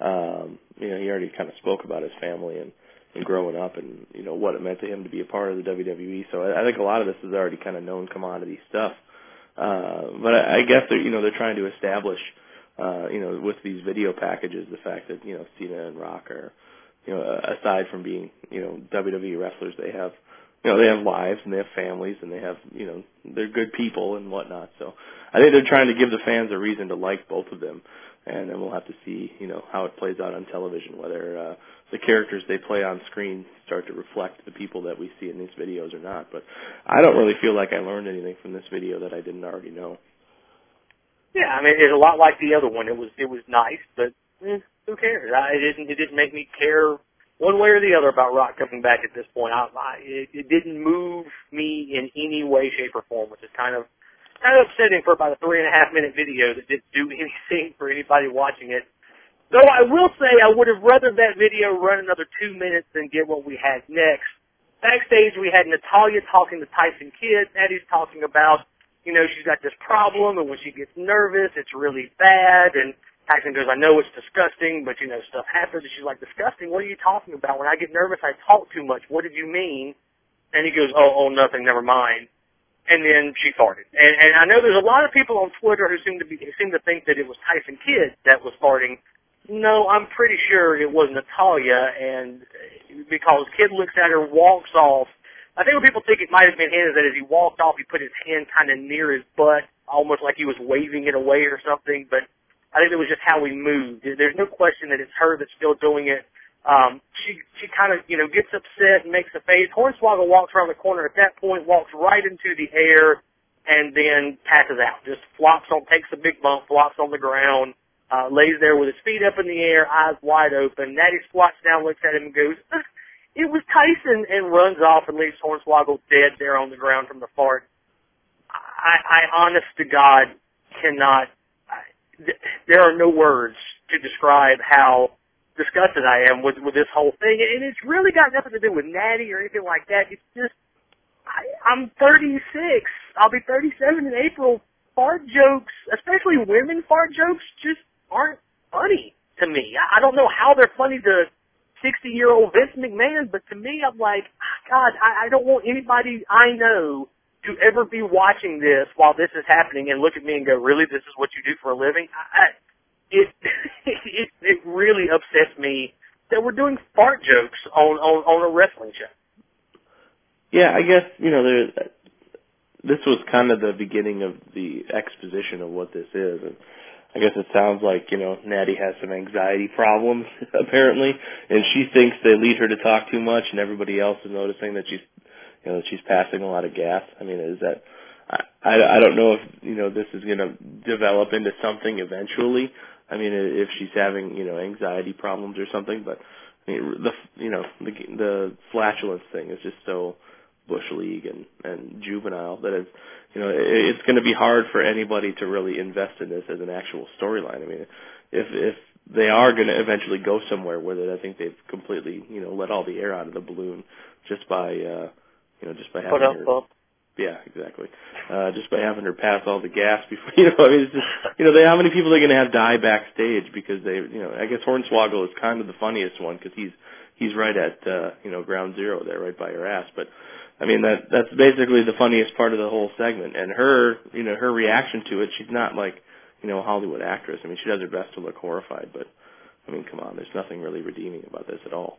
um, you know, he already kind of spoke about his family and, and growing up and, you know, what it meant to him to be a part of the WWE. So I, I think a lot of this is already kind of known commodity stuff. But I, I guess they're, you know, they're trying to establish, uh, you know, with these video packages, the fact that, you know, Cena and Rock are, you know, aside from being, you know, WWE wrestlers, they have, you know, they have lives and they have families and they have, you know, they're good people and whatnot. So I think they're trying to give the fans a reason to like both of them. And then we'll have to see, you know, how it plays out on television, whether, uh, the characters they play on screen start to reflect the people that we see in these videos or not. But I don't really feel like I learned anything from this video that I didn't already know. Yeah, I mean, it's a lot like the other one. It was, it was nice, but eh, who cares? I, it didn't, it didn't make me care one way or the other about Rock coming back at this point. I, I it, it didn't move me in any way, shape, or form, which is kind of kind of upsetting for about a three and a half minute video that didn't do [laughs] anything for anybody watching it. Though I will say I would have rather that video run another two minutes than get what we had next. Backstage we had Natalya talking to Tyson Kidd. Eddie's talking about, you know, she's got this problem and when she gets nervous it's really bad and Tyson goes, I know it's disgusting, but you know, stuff happens. And she's like, disgusting? What are you talking about? When I get nervous, I talk too much. What did you mean? And he goes, oh, oh, nothing, never mind. And then she farted. And, and I know there's a lot of people on Twitter who seem to be, seem to think that it was Tyson Kidd that was farting. No, I'm pretty sure it was Natalya, and uh, because Kidd looks at her, walks off. I think what people think it might have been him is that as he walked off, he put his hand kind of near his butt, almost like he was waving it away or something. But I think it was just how we moved. There's no question that it's her that's still doing it. Um, she she kind of you know gets upset and makes a face. Hornswoggle walks around the corner at that point, walks right into the air, and then passes out. Just flops on, takes a big bump, flops on the ground, uh, lays there with his feet up in the air, eyes wide open. Natty squats down, looks at him, and goes, "It was Tyson," and runs off and leaves Hornswoggle dead there on the ground from the fart. I, I honest to God cannot there are no words to describe how disgusted I am with with this whole thing, and it's really got nothing to do with Natty or anything like that. It's just I, I'm 36. I'll be 37 in April. Fart jokes, especially women fart jokes, just aren't funny to me. I, I don't know how they're funny to 60 year old Vince McMahon, but to me, I'm like, ah, God, I, I don't want anybody I know to ever be watching this while this is happening and look at me and go, really, this is what you do for a living? I, it, [laughs] it, it really upsets me that we're doing fart jokes on, on, on a wrestling show. Yeah, I guess, you know, there, this was kind of the beginning of the exposition of what this is. And I guess it sounds like, you know, Natty has some anxiety problems, [laughs] apparently, and she thinks they lead her to talk too much and everybody else is noticing that she's you know, that she's passing a lot of gas. I mean, is that I, I don't know if you know this is going to develop into something eventually. I mean, if she's having you know anxiety problems or something, but I mean, the you know the the flatulence thing is just so bush league and and juvenile that it's you know it, it's going to be hard for anybody to really invest in this as an actual storyline. I mean, if if they are going to eventually go somewhere with it, I think they've completely you know let all the air out of the balloon just by uh you know just by having Put up, her, yeah, exactly. Uh, just by having her pass all the gas [laughs] before, you know, I mean, it's just, you know, they, how many people are going to have die backstage because they, you know, I guess Hornswoggle is kind of the funniest one because he's, he's right at, uh, you know, ground zero there, right by her ass. But, I mean, that, that's basically the funniest part of the whole segment. And her, you know, her reaction to it, she's not like, you know, a Hollywood actress. I mean, she does her best to look horrified, but, I mean, come on, there's nothing really redeeming about this at all.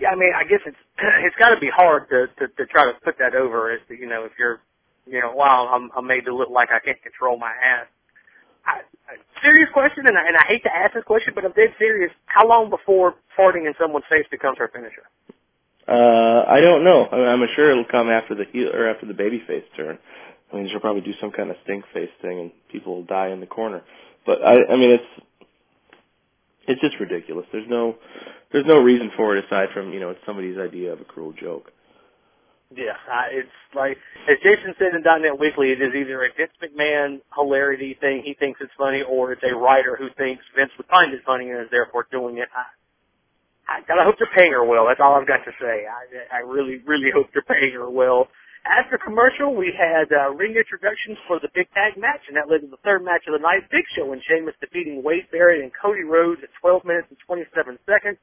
Yeah, I mean, I guess it's [clears throat] it's got to be hard to, to to try to put that over. As to, you know, if you're, you know, wow, I'm I'm made to look like I can't control my ass. I, serious question, and I, and I hate to ask this question, but I'm dead serious. How long before farting in someone's face becomes her finisher? Uh, I don't know. I mean, I'm sure it'll come after the heel or after the baby face turn. I mean, she'll probably do some kind of stink face thing, and people will die in the corner. But I, I mean, it's it's just ridiculous. There's no there's no reason for it aside from you know it's somebody's idea of a cruel joke. Yeah, it's like as Jason said in .NET Weekly, it is either a Vince McMahon hilarity thing he thinks it's funny, or it's a writer who thinks Vince would find it funny and is therefore doing it. I, I gotta hope they're paying her well. That's all I've got to say. I, I really, really hope they're paying her well. After commercial, we had uh, ring introductions for the big tag match, and that led to the third match of the night. Big Show and Sheamus defeating Wade Barrett and Cody Rhodes at 12 minutes and 27 seconds.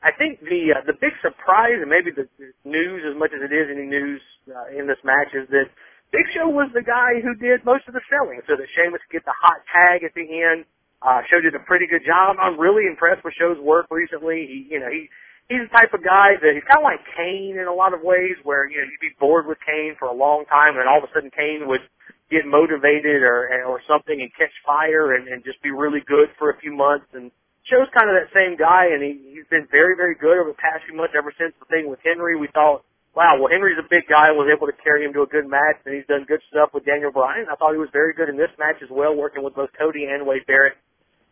I think the uh, the big surprise, and maybe the news as much as it is any news uh, in this match, is that Big Show was the guy who did most of the selling, so that Sheamus could get the hot tag at the end. Uh, Show did a pretty good job. I'm really impressed with Show's work recently. He, you know, he he's the type of guy that he's kind of like Kane in a lot of ways, where you know you'd be bored with Kane for a long time, and all of a sudden Kane would get motivated or or something and catch fire and, and just be really good for a few months. And Show's kind of that same guy, and he he's been very very good over the past few months. Ever since the thing with Henry, we thought. Wow, well Henry's a big guy, was able to carry him to a good match, and he's done good stuff with Daniel Bryan. I thought he was very good in this match as well, working with both Cody and Wade Barrett.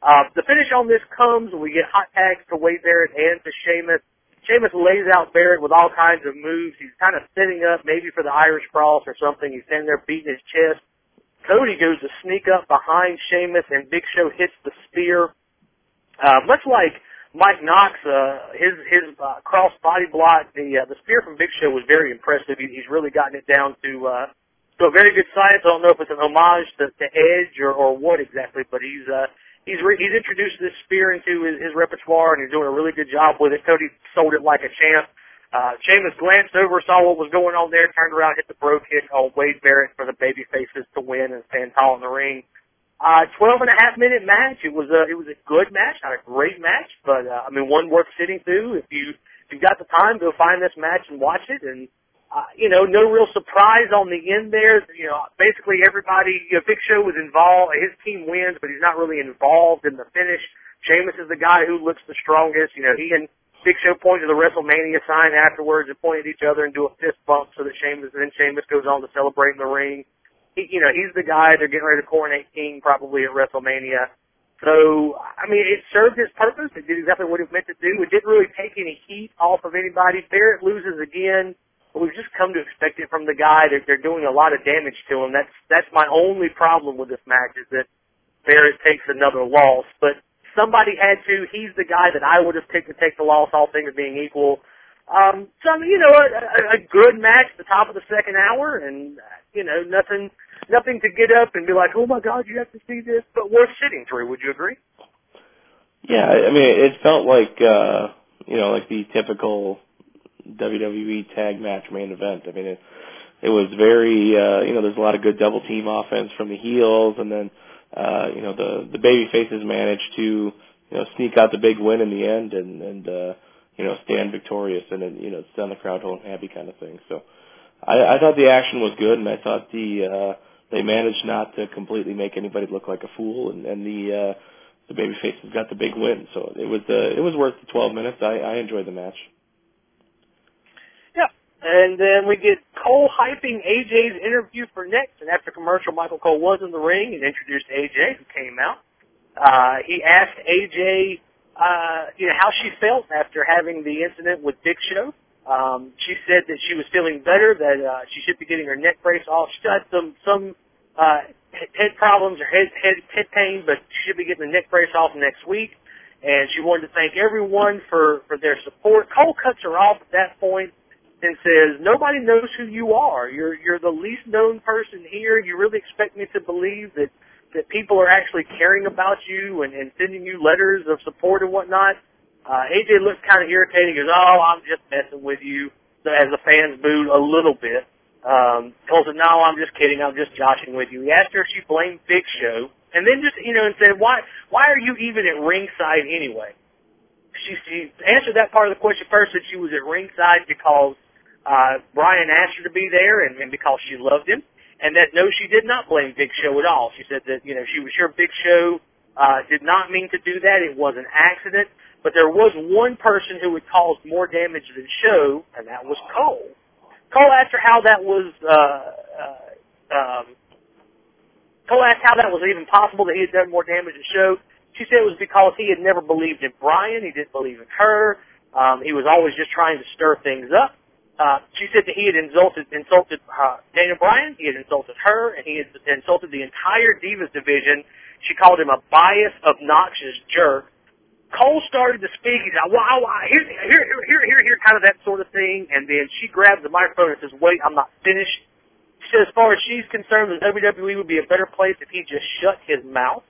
Uh, the finish on this comes when we get hot tags to Wade Barrett and to Sheamus. Sheamus lays out Barrett with all kinds of moves. He's kind of setting up maybe for the Irish Curse or something. He's standing there beating his chest. Cody goes to sneak up behind Sheamus and Big Show hits the spear. Uh, much like Mike Knox, uh, his his uh, cross body block, the uh, the spear from Big Show was very impressive. He, he's really gotten it down to uh, to a very good science. I don't know if it's an homage to, to Edge or, or what exactly, but he's uh, he's re- he's introduced this spear into his, his repertoire, and he's doing a really good job with it. Cody sold it like a champ. Uh, Sheamus glanced over, saw what was going on there, turned around, hit the Brogue Kick on Wade Barrett for the baby faces to win and stand tall in the ring. Uh, 12 and a half minute match. It was a, it was a good match, not a great match, but, uh, I mean, one worth sitting through. If you, if you've got the time, go find this match and watch it. And, uh, you know, no real surprise on the end there. You know, basically everybody, you know, Big Show was involved. His team wins, but he's not really involved in the finish. Sheamus is the guy who looks the strongest. You know, he and Big Show point to the WrestleMania sign afterwards and point at each other and do a fist bump so that Sheamus, then Sheamus goes on to celebrate in the ring. He, you know, he's the guy they're getting ready to coronate King probably at WrestleMania. So, I mean, it served its purpose. It did exactly what it meant to do. It didn't really take any heat off of anybody. Barrett loses again we've just come to expect it from the guy that they're doing a lot of damage to him. That's that's my only problem with this match is that Barrett takes another loss. But somebody had to. He's the guy that I would have picked to take the loss, all things being equal. Um, so you know, a, a good match at the top of the second hour, and you know, nothing, nothing to get up and be like, oh my God, you have to see this, but worth sitting through. Would you agree? Yeah, I mean, it felt like uh, you know, like the typical WWE tag match main event. I mean, it, it was very, uh, you know, there's a lot of good double team offense from the heels, and then, uh, you know, the the baby faces managed to, you know, sneak out the big win in the end, and and uh, you know, stand victorious, and then, you know, send the crowd home happy kind of thing. So, I, I thought the action was good, and I thought the uh, they managed not to completely make anybody look like a fool, and, and the uh, the baby faces got the big win. So it was uh, it was worth the 12 minutes. I, I enjoyed the match. And then we get Cole hyping AJ's interview for next, and after commercial, Michael Cole was in the ring and introduced AJ, who came out. Uh, he asked AJ, uh, you know, how she felt after having the incident with Big Show. Um, she said that she was feeling better, that uh, she should be getting her neck brace off. She had some some uh, head problems or head head head pain, but she should be getting the neck brace off next week. And she wanted to thank everyone for for their support. Cole cuts her off at that point and says, "Nobody knows who you are. You're you're the least known person here. You really expect me to believe that that people are actually caring about you and, and sending you letters of support and whatnot?" Uh, AJ looks kind of irritated. He goes, "Oh, I'm just messing with you." As the fans booed a little bit. Um, Cole said, "No, I'm just kidding. I'm just joshing with you." He asked her if she blamed Big Show, and then just you know, and said, "Why? Why are you even at ringside anyway?" She, she answered that part of the question first. That she was at ringside because uh, Bryan asked her to be there, and, and because she loved him, and that no, she did not blame Big Show at all. She said that you know she was sure Big Show uh, did not mean to do that. It was an accident. But there was one person who had caused more damage than Show, and that was Cole. Cole asked her how that was. Uh, uh, um, Cole asked how that was even possible that he had done more damage than Show. She said it was because he had never believed in Bryan. He didn't believe in her. Um, he was always just trying to stir things up. Uh, she said that he had insulted insulted uh, Daniel Bryan, he had insulted her, and he had insulted the entire Divas division. She called him a biased, obnoxious jerk. Cole started to speak. He's like, "Wow, wow, here, here, here, here, here," kind of that sort of thing. And then she grabs the microphone and says, "Wait, I'm not finished." She said, "As far as she's concerned, the WWE would be a better place if he just shut his mouth."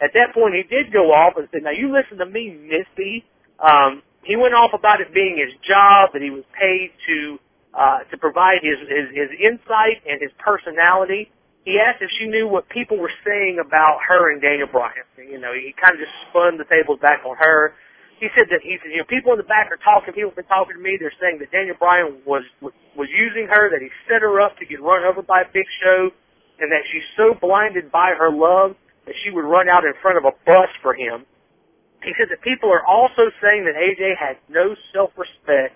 At that point, he did go off and said, "Now you listen to me, Missy." Um, he went off about it being his job that he was paid to uh, to provide his, his his insight and his personality he asked if she knew what people were saying about her and Daniel Bryan. You know, he kind of just spun the tables back on her. He said that he said, you know, people in the back are talking. People have been talking to me. They're saying that Daniel Bryan was was using her, that he set her up to get run over by a Big Show, and that she's so blinded by her love that she would run out in front of a bus for him. He said that people are also saying that AJ had no self-respect,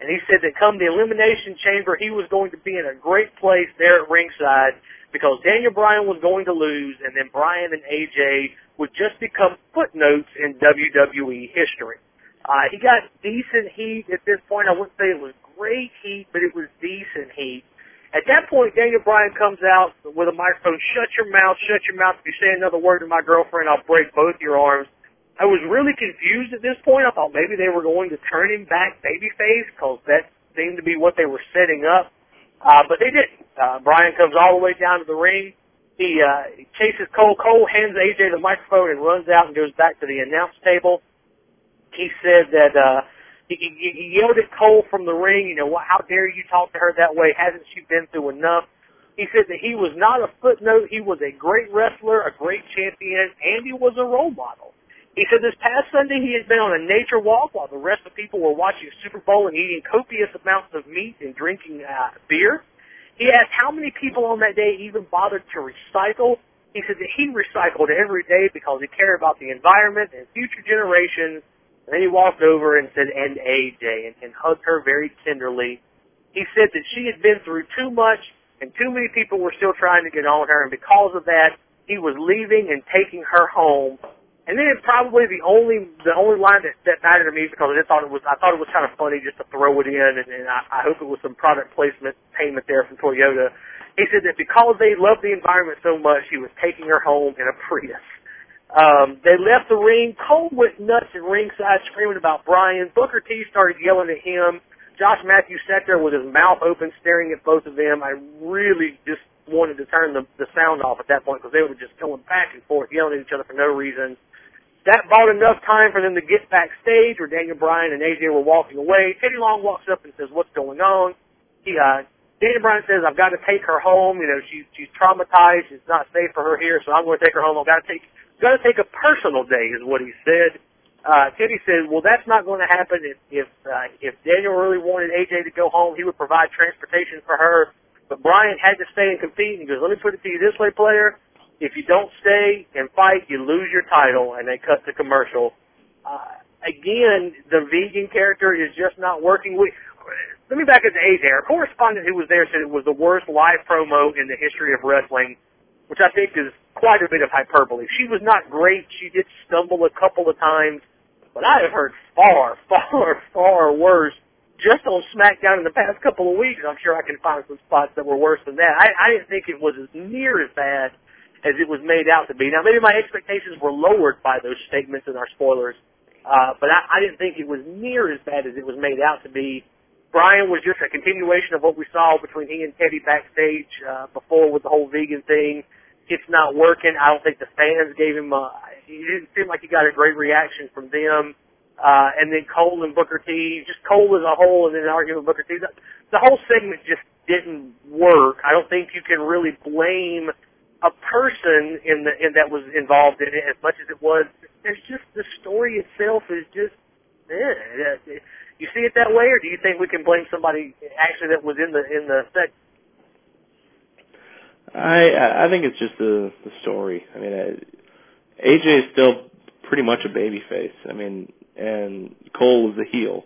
and he said that come the Elimination Chamber, he was going to be in a great place there at ringside because Daniel Bryan was going to lose, and then Bryan and AJ would just become footnotes in WWE history. Uh, he got decent heat at this point. I wouldn't say it was great heat, but it was decent heat. At that point, Daniel Bryan comes out with a microphone. Shut your mouth, shut your mouth. If you say another word to my girlfriend, I'll break both your arms. I was really confused at this point. I thought maybe they were going to turn him back babyface because that seemed to be what they were setting up. Uh, but they didn't. Uh, Bryan comes all the way down to the ring. He, uh, chases Cole. Cole hands AJ the microphone and runs out and goes back to the announce table. He said that, uh, he, he yelled at Cole from the ring, you know, how dare you talk to her that way? Hasn't she been through enough? He said that he was not a footnote. He was a great wrestler, a great champion, and he was a role model. He said this past Sunday he had been on a nature walk while the rest of people were watching Super Bowl and eating copious amounts of meat and drinking uh, beer. He asked how many people on that day even bothered to recycle. He said that he recycled every day because he cared about the environment and future generations. And then he walked over and said, and AJ, and, and hugged her very tenderly. He said that she had been through too much and too many people were still trying to get on her. And because of that, he was leaving and taking her home and then probably the only the only line that, that mattered to me because I just thought it was I thought it was kind of funny just to throw it in, and, and I, I hope it was some product placement payment there from Toyota. He said that because they loved the environment so much, he was taking her home in a Prius. Um, they left the ring. Cole went nuts at ringside, screaming about Bryan. Booker T started yelling at him. Josh Matthews sat there with his mouth open, staring at both of them. I really just wanted to turn the, the sound off at that point because they were just going back and forth, yelling at each other for no reason. That bought enough time for them to get backstage where Daniel Bryan and AJ were walking away. Teddy Long walks up and says, what's going on? He, uh, Daniel Bryan says, I've got to take her home. You know, she's, she's traumatized. It's not safe for her here, so I'm going to take her home. I've got to take, got to take a personal day is what he said. Uh, Teddy said, well, that's not going to happen. If, if, uh, if Daniel really wanted AJ to go home, he would provide transportation for her. But Bryan had to stay and compete. And he goes, let me put it to you this way, player if you don't stay and fight, you lose your title, and they cut the commercial. Uh, again, the vegan character is just not working. We let me back up to AJ. A correspondent who was there said it was the worst live promo in the history of wrestling, which I think is quite a bit of hyperbole. She was not great. She did stumble a couple of times, but I have heard far, [laughs] far, far worse just on SmackDown in the past couple of weeks. I'm sure I can find some spots that were worse than that. I, I didn't think it was as near as bad as it was made out to be. Now, maybe my expectations were lowered by those statements in our spoilers, uh, but I, I didn't think it was near as bad as it was made out to be. Bryan was just a continuation of what we saw between he and Teddy backstage uh, before with the whole vegan thing. It's not working. I don't think the fans gave him. A, he didn't seem like he got a great reaction from them. Uh, and then Cole and Booker T, just Cole as a whole, and then an argument with Booker T. The, the whole segment just didn't work. I don't think you can really blame a person in the in that was involved in it as much as it was. There's just the story itself is just. Eh, you see it that way, or do you think we can blame somebody actually that was in the in the set? I I think it's just the the story. I mean, uh, AJ is still pretty much a baby face. I mean, and Cole is a heel.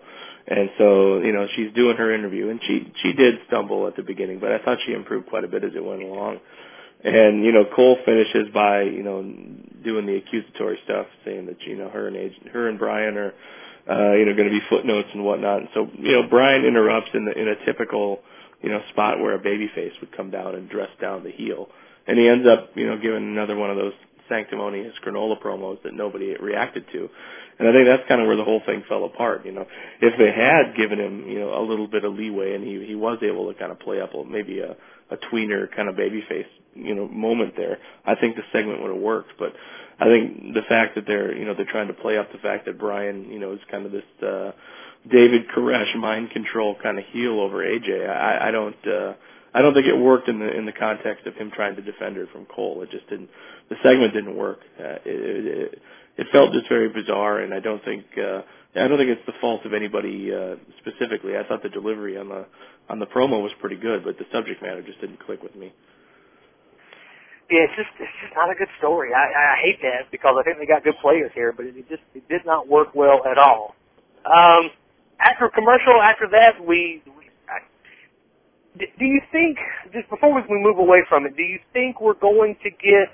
And so, you know, she's doing her interview and she she did stumble at the beginning, but I thought she improved quite a bit as it went along. And you know, Cole finishes by you know doing the accusatory stuff, saying that you know her and age, her and Bryan are uh, you know going to be footnotes and whatnot. And so you know, Bryan interrupts in the in a typical you know spot where a babyface would come down and dress down the heel, and he ends up you know giving another one of those sanctimonious granola promos that nobody reacted to. And I think that's kind of where the whole thing fell apart. You know, if they had given him, you know, a little bit of leeway and he he was able to kind of play up maybe a a tweener kind of babyface you know moment there, I think the segment would have worked. But I think the fact that they're you know they're trying to play up the fact that Bryan you know is kind of this uh, David Koresh mind control kind of heel over AJ. I, I don't. uh I don't think it worked in the in the context of him trying to defend her from Cole. It just didn't. The segment didn't work. Uh, it, it, it felt just very bizarre, and I don't think uh, I don't think it's the fault of anybody uh, specifically. I thought the delivery on the on the promo was pretty good, but the subject matter just didn't click with me. Yeah, it's just it's just not a good story. I, I hate that because I think they got good players here, but it, just it did not work well at all. Um, after commercial, after that, we, we I, do you think just before we move away from it, do you think we're going to get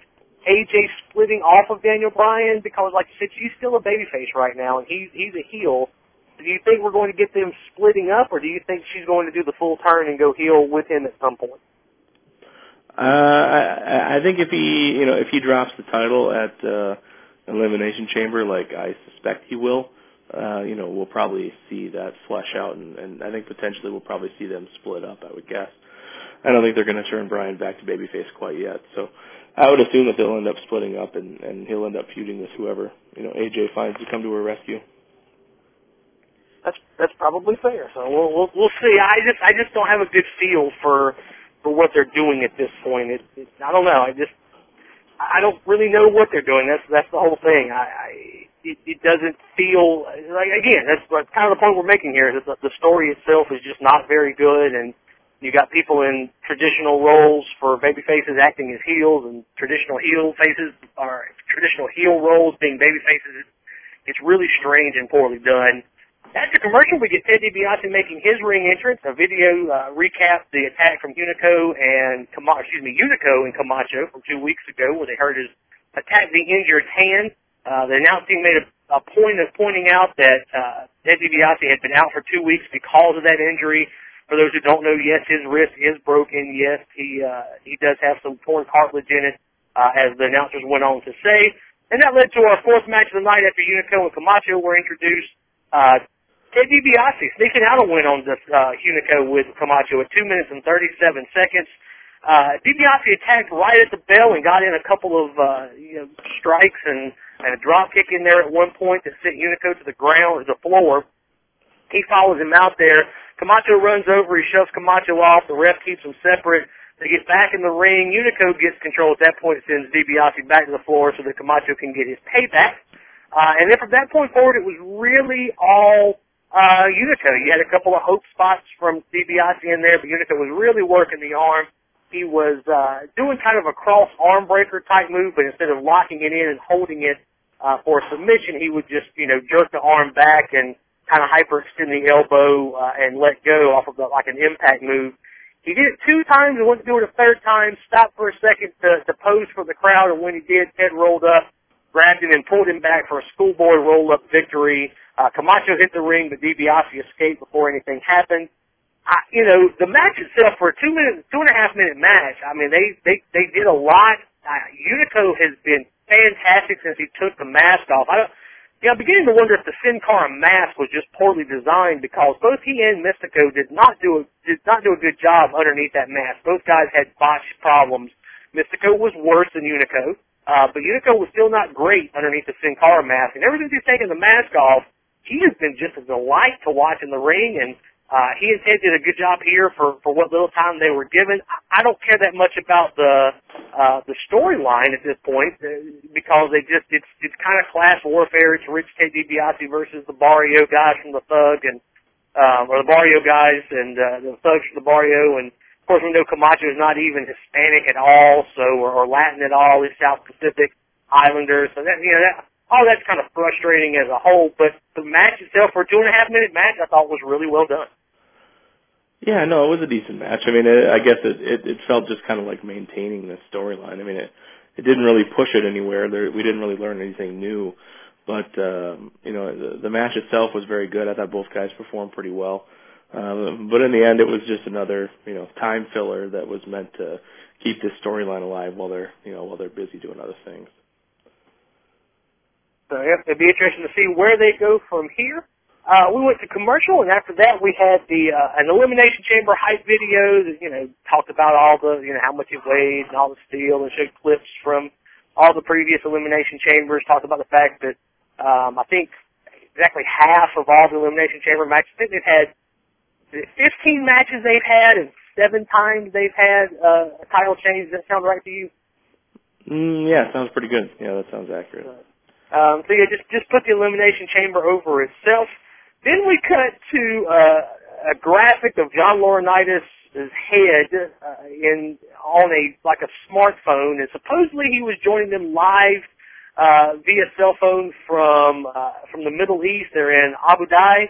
AJ splitting off of Daniel Bryan because, like you said, she's still a babyface right now, and he's he's a heel. Do you think we're going to get them splitting up, or do you think she's going to do the full turn and go heel with him at some point? Uh, I, I think if he, you know, if he drops the title at uh, Elimination Chamber, like I suspect he will, uh, you know, we'll probably see that flesh out, and, and I think potentially we'll probably see them split up. I would guess. I don't think they're going to turn Bryan back to babyface quite yet. So I would assume that they'll end up splitting up, and, and he'll end up feuding with whoever you know AJ finds to come to her rescue. That's that's probably fair. So we'll we'll, we'll see. I just I just don't have a good feel for for what they're doing at this point. It, it, I don't know. I just I don't really know what they're doing. That's that's the whole thing. I, I it, it doesn't feel like again. That's kind of the point we're making here. Is that the story itself is just not very good, and you got people in traditional roles for baby faces acting as heels, and traditional heel faces are traditional heel roles being baby faces. It's really strange and poorly done. After commercial, we get Ted DiBiase making his ring entrance. A video uh, recaps the attack from Hunico and Camacho, excuse me, Hunico and Camacho from two weeks ago, where they hurt his attack the injured hand. Uh, the announce team made a, a point of pointing out that uh, Ted DiBiase had been out for two weeks because of that injury. For those who don't know, yes, his wrist is broken. Yes, he uh, he does have some torn cartilage in it, uh, as the announcers went on to say. And that led to our fourth match of the night after Hunico and Camacho were introduced. Uh, Ted DiBiase sneaking out a win on the uh, Hunico with Camacho at 2 minutes and 37 seconds. Uh, DiBiase attacked right at the bell and got in a couple of uh, you know, strikes and, and a drop kick in there at one point that sent Hunico to the ground, to the floor. He follows him out there. Camacho runs over. He shoves Camacho off. The ref keeps them separate. They get back in the ring. Hunico gets control at that point, sends DiBiase back to the floor so that Camacho can get his payback. Uh, and then from that point forward, it was really all uh, Hunico. You had a couple of hope spots from DiBiase in there, but Hunico was really working the arm. He was uh, doing kind of a cross arm breaker type move, but instead of locking it in and holding it uh, for a submission, he would just, you know, jerk the arm back and kind of hyperextend the elbow uh, and let go off of the, like an impact move. He did it two times and went to do it a third time, stopped for a second to, to pose for the crowd, and when he did, Ted rolled up, grabbed him, and pulled him back for a schoolboy roll-up victory. Uh, Camacho hit the ring, but DiBiase escaped before anything happened. I, you know, the match itself for a two minute, two and a half minute match. I mean, they they they did a lot. Uh, Hunico has been fantastic since he took the mask off. I don't, you know, I'm beginning to wonder if the Sin Cara mask was just poorly designed because both he and Mystico did not do a, did not do a good job underneath that mask. Both guys had botched problems. Mystico was worse than Hunico, uh, but Hunico was still not great underneath the Sin Cara mask. And ever since he's taken the mask off, he has been just a delight to watch in the ring. And uh, he and Ted did a good job here for for what little time they were given. I don't care that much about the uh, the storyline at this point uh, because they just it's it's kind of class warfare. It's Rich Ted DiBiase versus the Barrio guys from the Thug and um, or the Barrio guys and uh, the Thugs from the Barrio and of course we know Camacho is not even Hispanic at all, so or, or Latin at all. He's South Pacific Islanders, so that you know that all that's kind of frustrating as a whole. But the match itself for a two and a half minute match, I thought was really well done. Yeah, no, it was a decent match. I mean, it, I guess it, it it felt just kind of like maintaining the storyline. I mean, it it didn't really push it anywhere. There, we didn't really learn anything new, but um, you know, the, the match itself was very good. I thought both guys performed pretty well. Um, but in the end, it was just another you know time filler that was meant to keep this storyline alive while they're you know while they're busy doing other things. So yeah, it'd be interesting to see where they go from here. Uh, we went to commercial, and after that, we had the uh, an elimination chamber hype video that you know talked about all the you know how much it weighed and all the steel, and showed clips from all the previous elimination chambers. Talked about the fact that um, I think exactly half of all the elimination chamber matches. I think they've had 15 matches they've had, and seven times they've had uh, a title change. Does that sound right to you? Mm, yeah, sounds pretty good. Yeah, that sounds accurate. Um, so yeah, just just put the elimination chamber over itself. Then we cut to uh, a graphic of John Laurinaitis' head uh, in on a like a smartphone, and supposedly he was joining them live uh, via cell phone from uh, from the Middle East. They're in Abu Dhabi,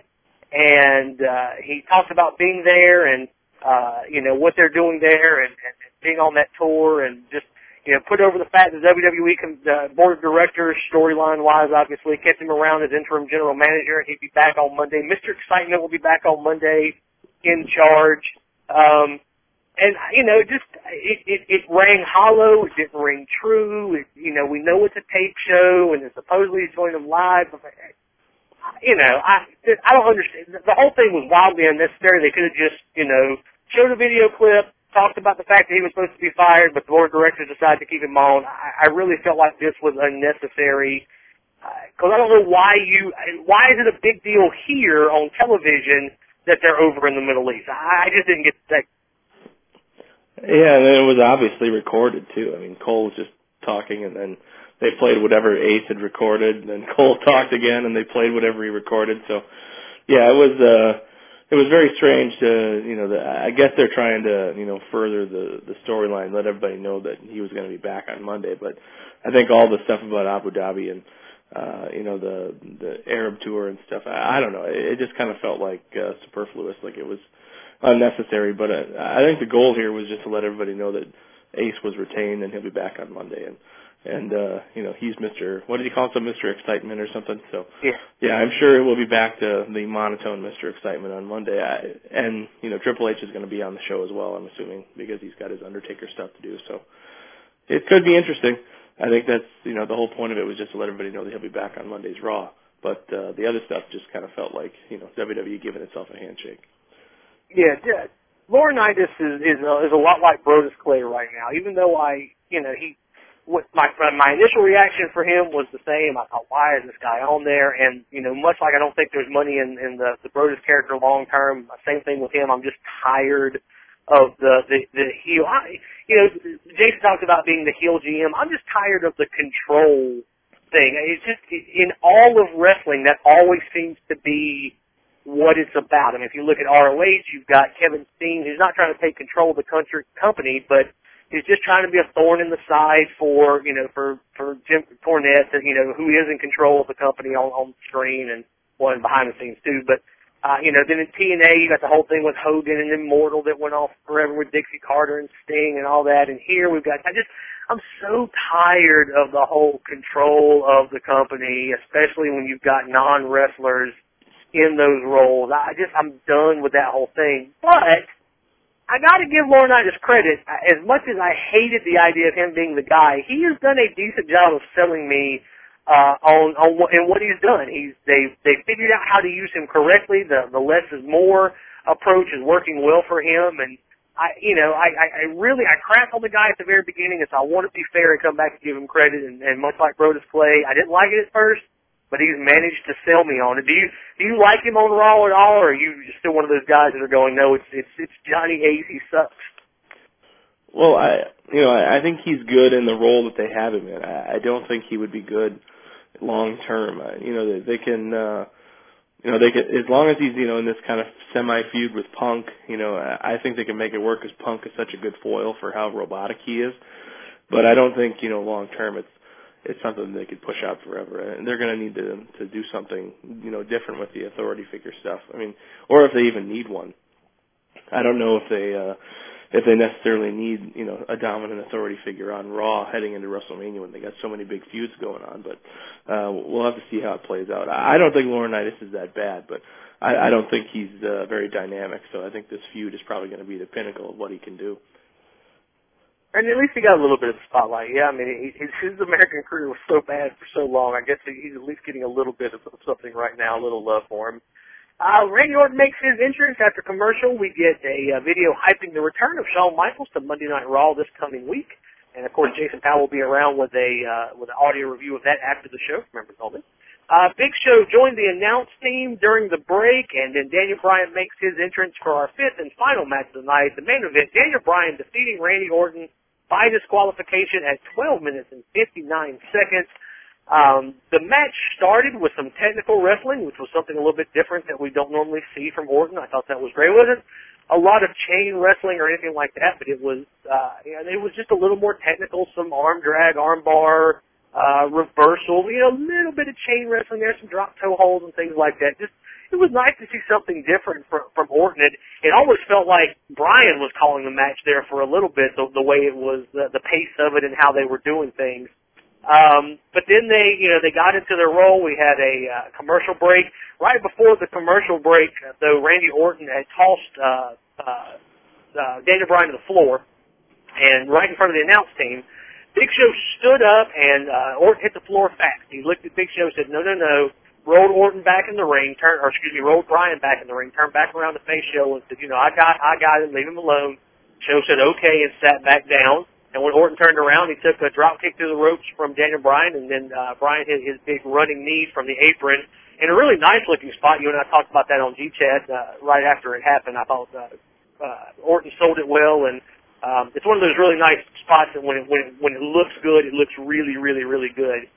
and uh, he talks about being there and uh, you know what they're doing there and, and being on that tour and just you know, put over the fact that WWE uh, board of directors, storyline wise, obviously kept him around as interim general manager. and He'd be back on Monday. Mr. Excitement will be back on Monday in charge. Um, and you know, just it, it it rang hollow. It didn't ring true. It, you know, we know it's a tape show, and supposedly he's going to live. You know, I I don't understand. The whole thing was wildly unnecessary. They could have just you know showed a video clip, talked about the fact that he was supposed to be fired, but the board of directors decided to keep him on. I, I really felt like this was unnecessary because uh, I don't know why you why is it a big deal here on television that they're over in the Middle East. I, I just didn't get that. Yeah, and it was obviously recorded too. I mean, Cole just talking, and then they played whatever Ace had recorded, and then [laughs] Cole talked again, and they played whatever he recorded. So, yeah, it was. uh it was very strange to you know the, I guess they're trying to you know further the the storyline, let everybody know that he was going to be back on Monday. But I think all the stuff about Abu Dhabi and uh, you know the the Arab tour and stuff, I, I don't know. It, it just kind of felt like uh, superfluous, like it was unnecessary. But uh, I think the goal here was just to let everybody know that Ace was retained and he'll be back on Monday. And and uh you know he's Mr. what did he call himself Mr. Excitement or something so yeah yeah I'm sure we'll be back to the monotone Mr. Excitement on Monday I, and you know Triple H is going to be on the show as well I'm assuming because he's got his Undertaker stuff to do so it could be interesting I think that's you know the whole point of it was just to let everybody know that he'll be back on Monday's Raw but uh the other stuff just kind of felt like you know WWE giving itself a handshake yeah yeah Laurinaitis is is a, is a lot like Brodus Clay right now even though I you know he what my my initial reaction for him was the same. I thought, why is this guy on there? And you know, much like I don't think there's money in in the the Brodus character long term. Same thing with him. I'm just tired of the the the heel. I, you know, Jason talked about being the heel GM. I'm just tired of the control thing. It's just in all of wrestling that always seems to be what it's about. I mean, if you look at ROH, you've got Kevin Steen who's not trying to take control of the country company, but He's just trying to be a thorn in the side for you know for for Jim Cornette, you know who is in control of the company on on screen, and well, behind the scenes too. But uh, you know, then in TNA, you got the whole thing with Hogan and Immortal that went off forever with Dixie Carter and Sting and all that. And here we've got, I just, I'm so tired of the whole control of the company, especially when you've got non-wrestlers in those roles. I just, I'm done with that whole thing. But, I gotta give Laurinaitis credit. As much as I hated the idea of him being the guy, he has done a decent job of selling me uh, on on what, and what he's done. He's they they figured out how to use him correctly. The the less is more approach is working well for him, and I you know I I, I really I crapped on the guy at the very beginning, and so I want to be fair and come back and give him credit. And, and much like Brodus Clay, I didn't like it at first, but he's managed to sell me on it. Do you do you like him on Raw at all, or are you still one of those guys that are going, no, it's it's it's Johnny Ace, he sucks. Well, I you know I, I think he's good in the role that they have him in. I, I don't think he would be good long term. You know, they, they can, uh, you know, they can as long as he's you know in this kind of semi feud with Punk. You know, I, I think they can make it work because Punk is such a good foil for how robotic he is. But I don't think you know long term it's it's something they could push out forever, and they're going to need to to do something you know different with the authority figure stuff. I mean, or if they even need one. I don't know if they uh if they necessarily need, you know, a dominant authority figure on Raw heading into WrestleMania when they got so many big feuds going on. But uh, we'll have to see how it plays out. I don't think Laurinaitis is that bad, but I, I don't think he's uh, very dynamic. So I think this feud is probably going to be the pinnacle of what he can do. And at least he got a little bit of the spotlight. Yeah, I mean, his, his American career was so bad for so long. I guess he's at least getting a little bit of something right now, a little love for him. Uh, Randy Orton makes his entrance after commercial. We get a uh, video hyping the return of Shawn Michaels to Monday Night Raw this coming week, and of course Jason Powell will be around with a uh, with an audio review of that after the show. Remember, told me. Uh, Big Show joined the announce team during the break, and then Daniel Bryan makes his entrance for our fifth and final match of the night, the main event. Daniel Bryan defeating Randy Orton by disqualification at 12 minutes and 59 seconds. Um, the match started with some technical wrestling, which was something a little bit different that we don't normally see from Orton. I thought that was great. It wasn't a lot of chain wrestling or anything like that, but it was, uh, and it was just a little more technical, some arm drag, arm bar, uh, reversal, you know, a little bit of chain wrestling there, some drop toe holds and things like that. Just, it was nice to see something different from, from Orton. It, it almost felt like Bryan was calling the match there for a little bit, the, the way it was, the, the pace of it and how they were doing things. Um, but then they, you know, they got into their role. We had a uh, commercial break. Right before the commercial break, though, Randy Orton had tossed uh, uh, uh, Daniel Bryan to the floor, and right in front of the announce team, Big Show stood up and uh, Orton hit the floor fast. He looked at Big Show, and said, "No, no, no." Rolled Orton back in the ring, turned, or excuse me, rolled Bryan back in the ring, turned back around to face Show and said, "You know, I got, I got him. Leave him alone." Show said, "Okay," and sat back down. And when Orton turned around, he took a drop kick to the ropes from Daniel Bryan, and then uh, Bryan hit his big running knee from the apron in a really nice looking spot. You and I talked about that on G-Chat uh, right after it happened. I thought uh, uh, Orton sold it well, and um, it's one of those really nice spots that when it, when it, when it looks good, it looks really, really, really good.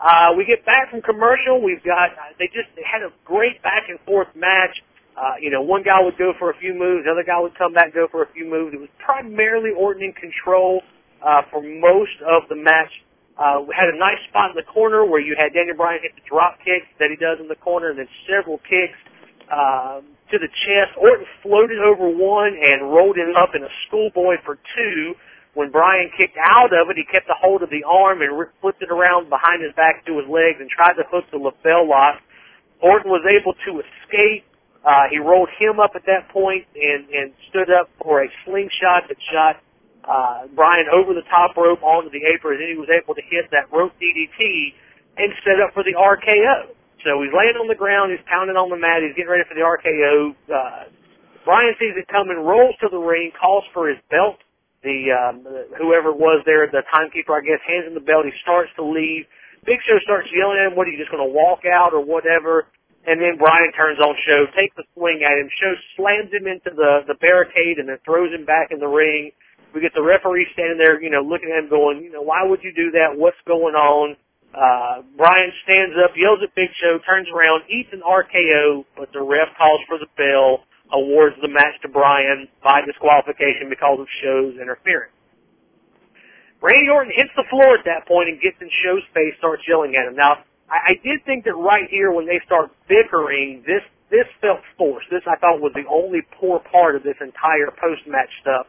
Uh, we get back from commercial. We've got uh, they just they had a great back and forth match. Uh, you know, one guy would go for a few moves, the other guy would come back and go for a few moves. It was primarily Orton in control uh, for most of the match. Uh, we had a nice spot in the corner where you had Daniel Bryan hit the drop kick that he does in the corner, and then several kicks um, to the chest. Orton floated over one and rolled him up in a schoolboy for two. When Bryan kicked out of it, he kept a hold of the arm and flipped it around behind his back to his legs and tried to hook the LeBell Lock. Orton was able to escape. Uh, he rolled him up at that point and, and stood up for a slingshot that shot uh, Bryan over the top rope onto the apron, and he was able to hit that rope DDT and set up for the RKO. So he's laying on the ground, he's pounding on the mat, he's getting ready for the RKO. Uh, Bryan sees it coming, rolls to the ring, calls for his belt. The um, whoever was there, the timekeeper, I guess, hands him the belt. He starts to leave. Big Show starts yelling at him. What are you just going to walk out or whatever? And then Bryan turns on Show, takes a swing at him. Show slams him into the the barricade and then throws him back in the ring. We get the referee standing there, you know, looking at him going, you know, why would you do that? What's going on? Uh, Bryan stands up, yells at Big Show, turns around, eats an RKO, but the ref calls for the bell, awards the match to Bryan by disqualification because of Show's interference. Randy Orton hits the floor at that point and gets in Show's face, starts yelling at him. Now, I, I did think that right here when they start bickering, this this felt forced. This I thought was the only poor part of this entire post match stuff.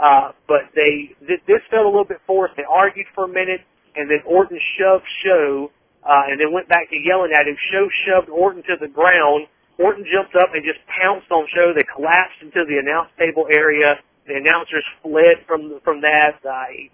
Uh, but they th- this felt a little bit forced. They argued for a minute, and then Orton shoved Show, uh, and then went back to yelling at him. Show shoved Orton to the ground. Orton jumped up and just pounced on Show. They collapsed into the announce table area. The announcers fled from from that. Uh, he,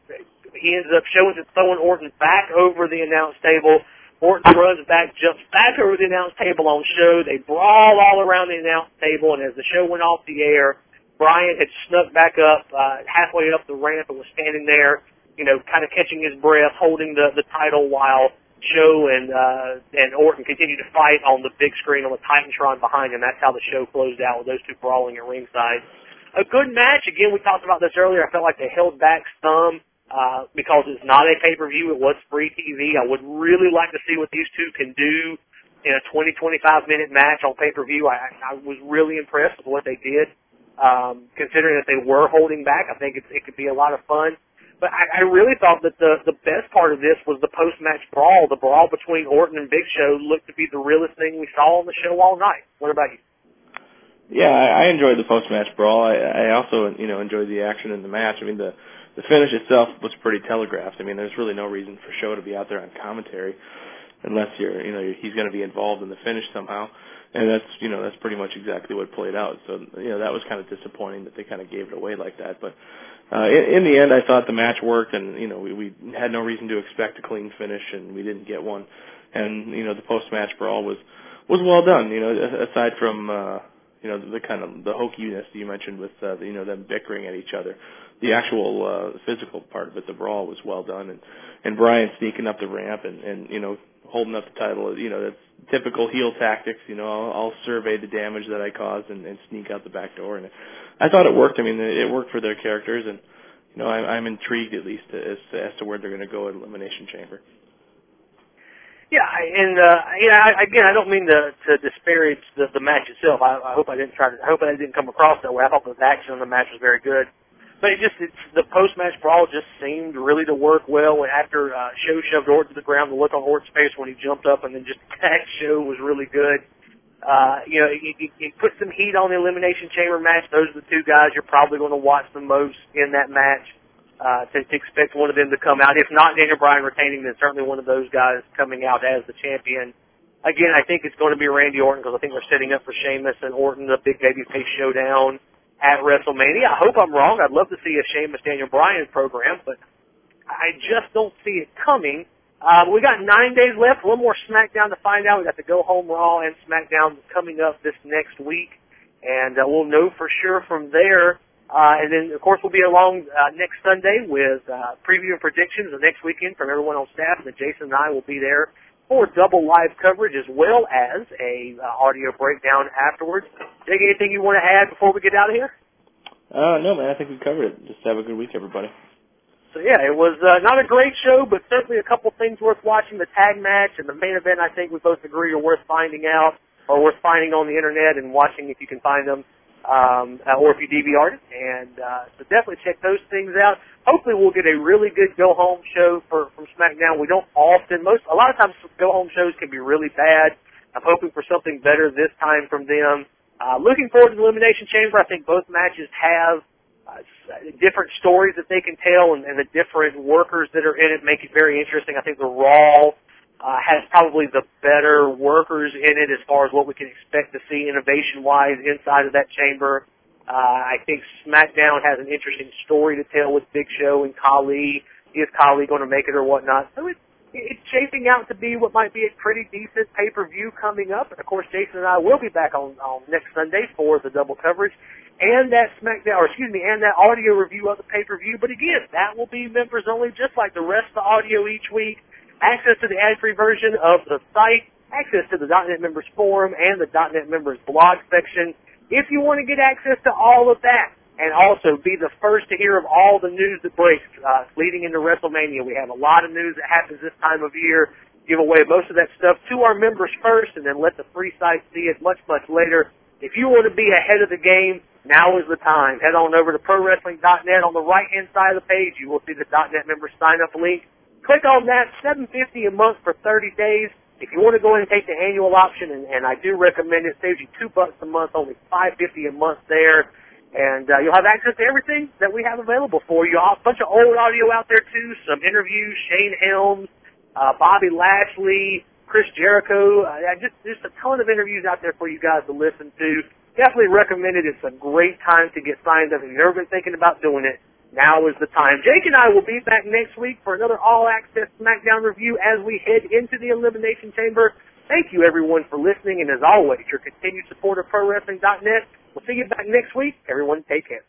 he ends up showing throwing Orton back over the announce table. Orton runs back, jumps back over the announce table on show. They brawl all around the announce table, and as the show went off the air, Bryan had snuck back up uh, halfway up the ramp and was standing there, you know, kind of catching his breath, holding the the title while Show and uh, and Orton continued to fight on the big screen on the TitanTron behind him. That's how the show closed out with those two brawling at ringside. A good match. Again, we talked about this earlier. I felt like they held back some uh, because it's not a pay-per-view. It was free TV. I would really like to see what these two can do in a 20, 25 minute match on pay-per-view. I, I was really impressed with what they did. Um, considering that they were holding back, I think it, it could be a lot of fun. But I, I really thought that the the best part of this was the post match brawl. The brawl between Orton and Big Show looked to be the realest thing we saw on the show all night. What about you? Yeah, I, I enjoyed the post match brawl. I, I also you know enjoyed the action in the match. I mean the the finish itself was pretty telegraphed. I mean, there's really no reason for Show to be out there on commentary unless you're, you know, he's going to be involved in the finish somehow. And that's, you know, that's pretty much exactly what played out. So, you know, that was kind of disappointing that they kind of gave it away like that. But uh, in, in the end, I thought the match worked, and you know, we, we had no reason to expect a clean finish, and we didn't get one. And you know, the post-match brawl was was well done. You know, aside from uh, you know the, the kind of the hokiness you mentioned with uh, you know them bickering at each other the actual uh, physical part of it, the brawl was well done, and and Bryan sneaking up the ramp and and you know holding up the title, you know that's typical heel tactics. You know, I'll, I'll survey the damage that I caused and, and sneak out the back door, and I thought it worked. I mean, it worked for their characters, and you know I'm, I'm intrigued at least as as to where they're going to go in Elimination Chamber. Yeah, and uh, know, I, again, I don't mean to to disparage the, the match itself. I, I hope I didn't try to. I hope I didn't come across that way. I thought the action on the match was very good. But it just it's, the post match brawl just seemed really to work well. After uh, Show shoved Orton to the ground, the look on Orton's face when he jumped up and then just [laughs] attacked Show was really good. Uh, you know, it, it, it put some heat on the Elimination Chamber match. Those are the two guys you're probably going to watch the most in that match. Uh, to, to expect one of them to come out. If not Daniel Bryan retaining, then certainly one of those guys coming out as the champion. Again, I think it's going to be Randy Orton because I think they're setting up for Sheamus and Orton, the big babyface showdown at WrestleMania. I hope I'm wrong. I'd love to see a Sheamus Daniel Bryan program, but I just don't see it coming. Uh, we got nine days left. One more SmackDown to find out. We got the Go Home Raw and SmackDown coming up this next week, and uh, we'll know for sure from there. Uh, and then, of course, we'll be along uh, next Sunday with uh, preview and predictions the next weekend from everyone on staff. And Jason and I will be there for double live coverage as well as a uh, audio breakdown afterwards. Jake, anything you want to add before we get out of here? Uh, no, man. I think we covered it. Just have a good week, everybody. So yeah, it was uh, not a great show, but certainly a couple things worth watching. The tag match and the main event, I think we both agree are worth finding out or worth finding on the internet and watching if you can find them um, uh, or if you DVR'd it. And uh, so definitely check those things out. Hopefully, we'll get a really good go home show for from SmackDown. We don't often, most a lot of times, go home shows can be really bad. I'm hoping for something better this time from them. Uh, looking forward to the Elimination Chamber. I think both matches have uh, different stories that they can tell, and, and the different workers that are in it make it very interesting. I think the Raw uh, has probably the better workers in it as far as what we can expect to see innovation-wise inside of that chamber. Uh, I think SmackDown has an interesting story to tell with Big Show and Khali. Is Khali going to make it or whatnot? So it's it's shaping out to be what might be a pretty decent pay-per-view coming up. And of course, Jason and I will be back on, on next Sunday for the double coverage and that SmackDown, or excuse me, and that audio review of the pay-per-view. But again, that will be members only, just like the rest of the audio each week access to the ad-free version of the site, access to the .NET Members Forum and the .NET Members blog section. If you want to get access to all of that, and also be the first to hear of all the news that breaks uh, leading into WrestleMania. We have a lot of news that happens this time of year. Give away most of that stuff to our members first, and then let the free site see it much, much later. If you want to be ahead of the game, now is the time. Head on over to ProWrestling.net. On the right-hand side of the page, you will see the .NET Members sign-up link Click on that, 750 a month for 30 days. If you want to go in and take the annual option, and, and I do recommend it, saves you two bucks a month, only five fifty a month there, and uh, you'll have access to everything that we have available for you. A bunch of old audio out there too, some interviews, Shane Helms, uh, Bobby Lashley, Chris Jericho. Uh, just just a ton of interviews out there for you guys to listen to. Definitely recommend it. It's a great time to get signed up. If you've never been thinking about doing it, now is the time. Jake and I will be back next week for another All Access SmackDown review as we head into the Elimination Chamber. Thank you everyone for listening, and as always, your continued support of ProWrestling.net. We'll see you back next week. Everyone, take care.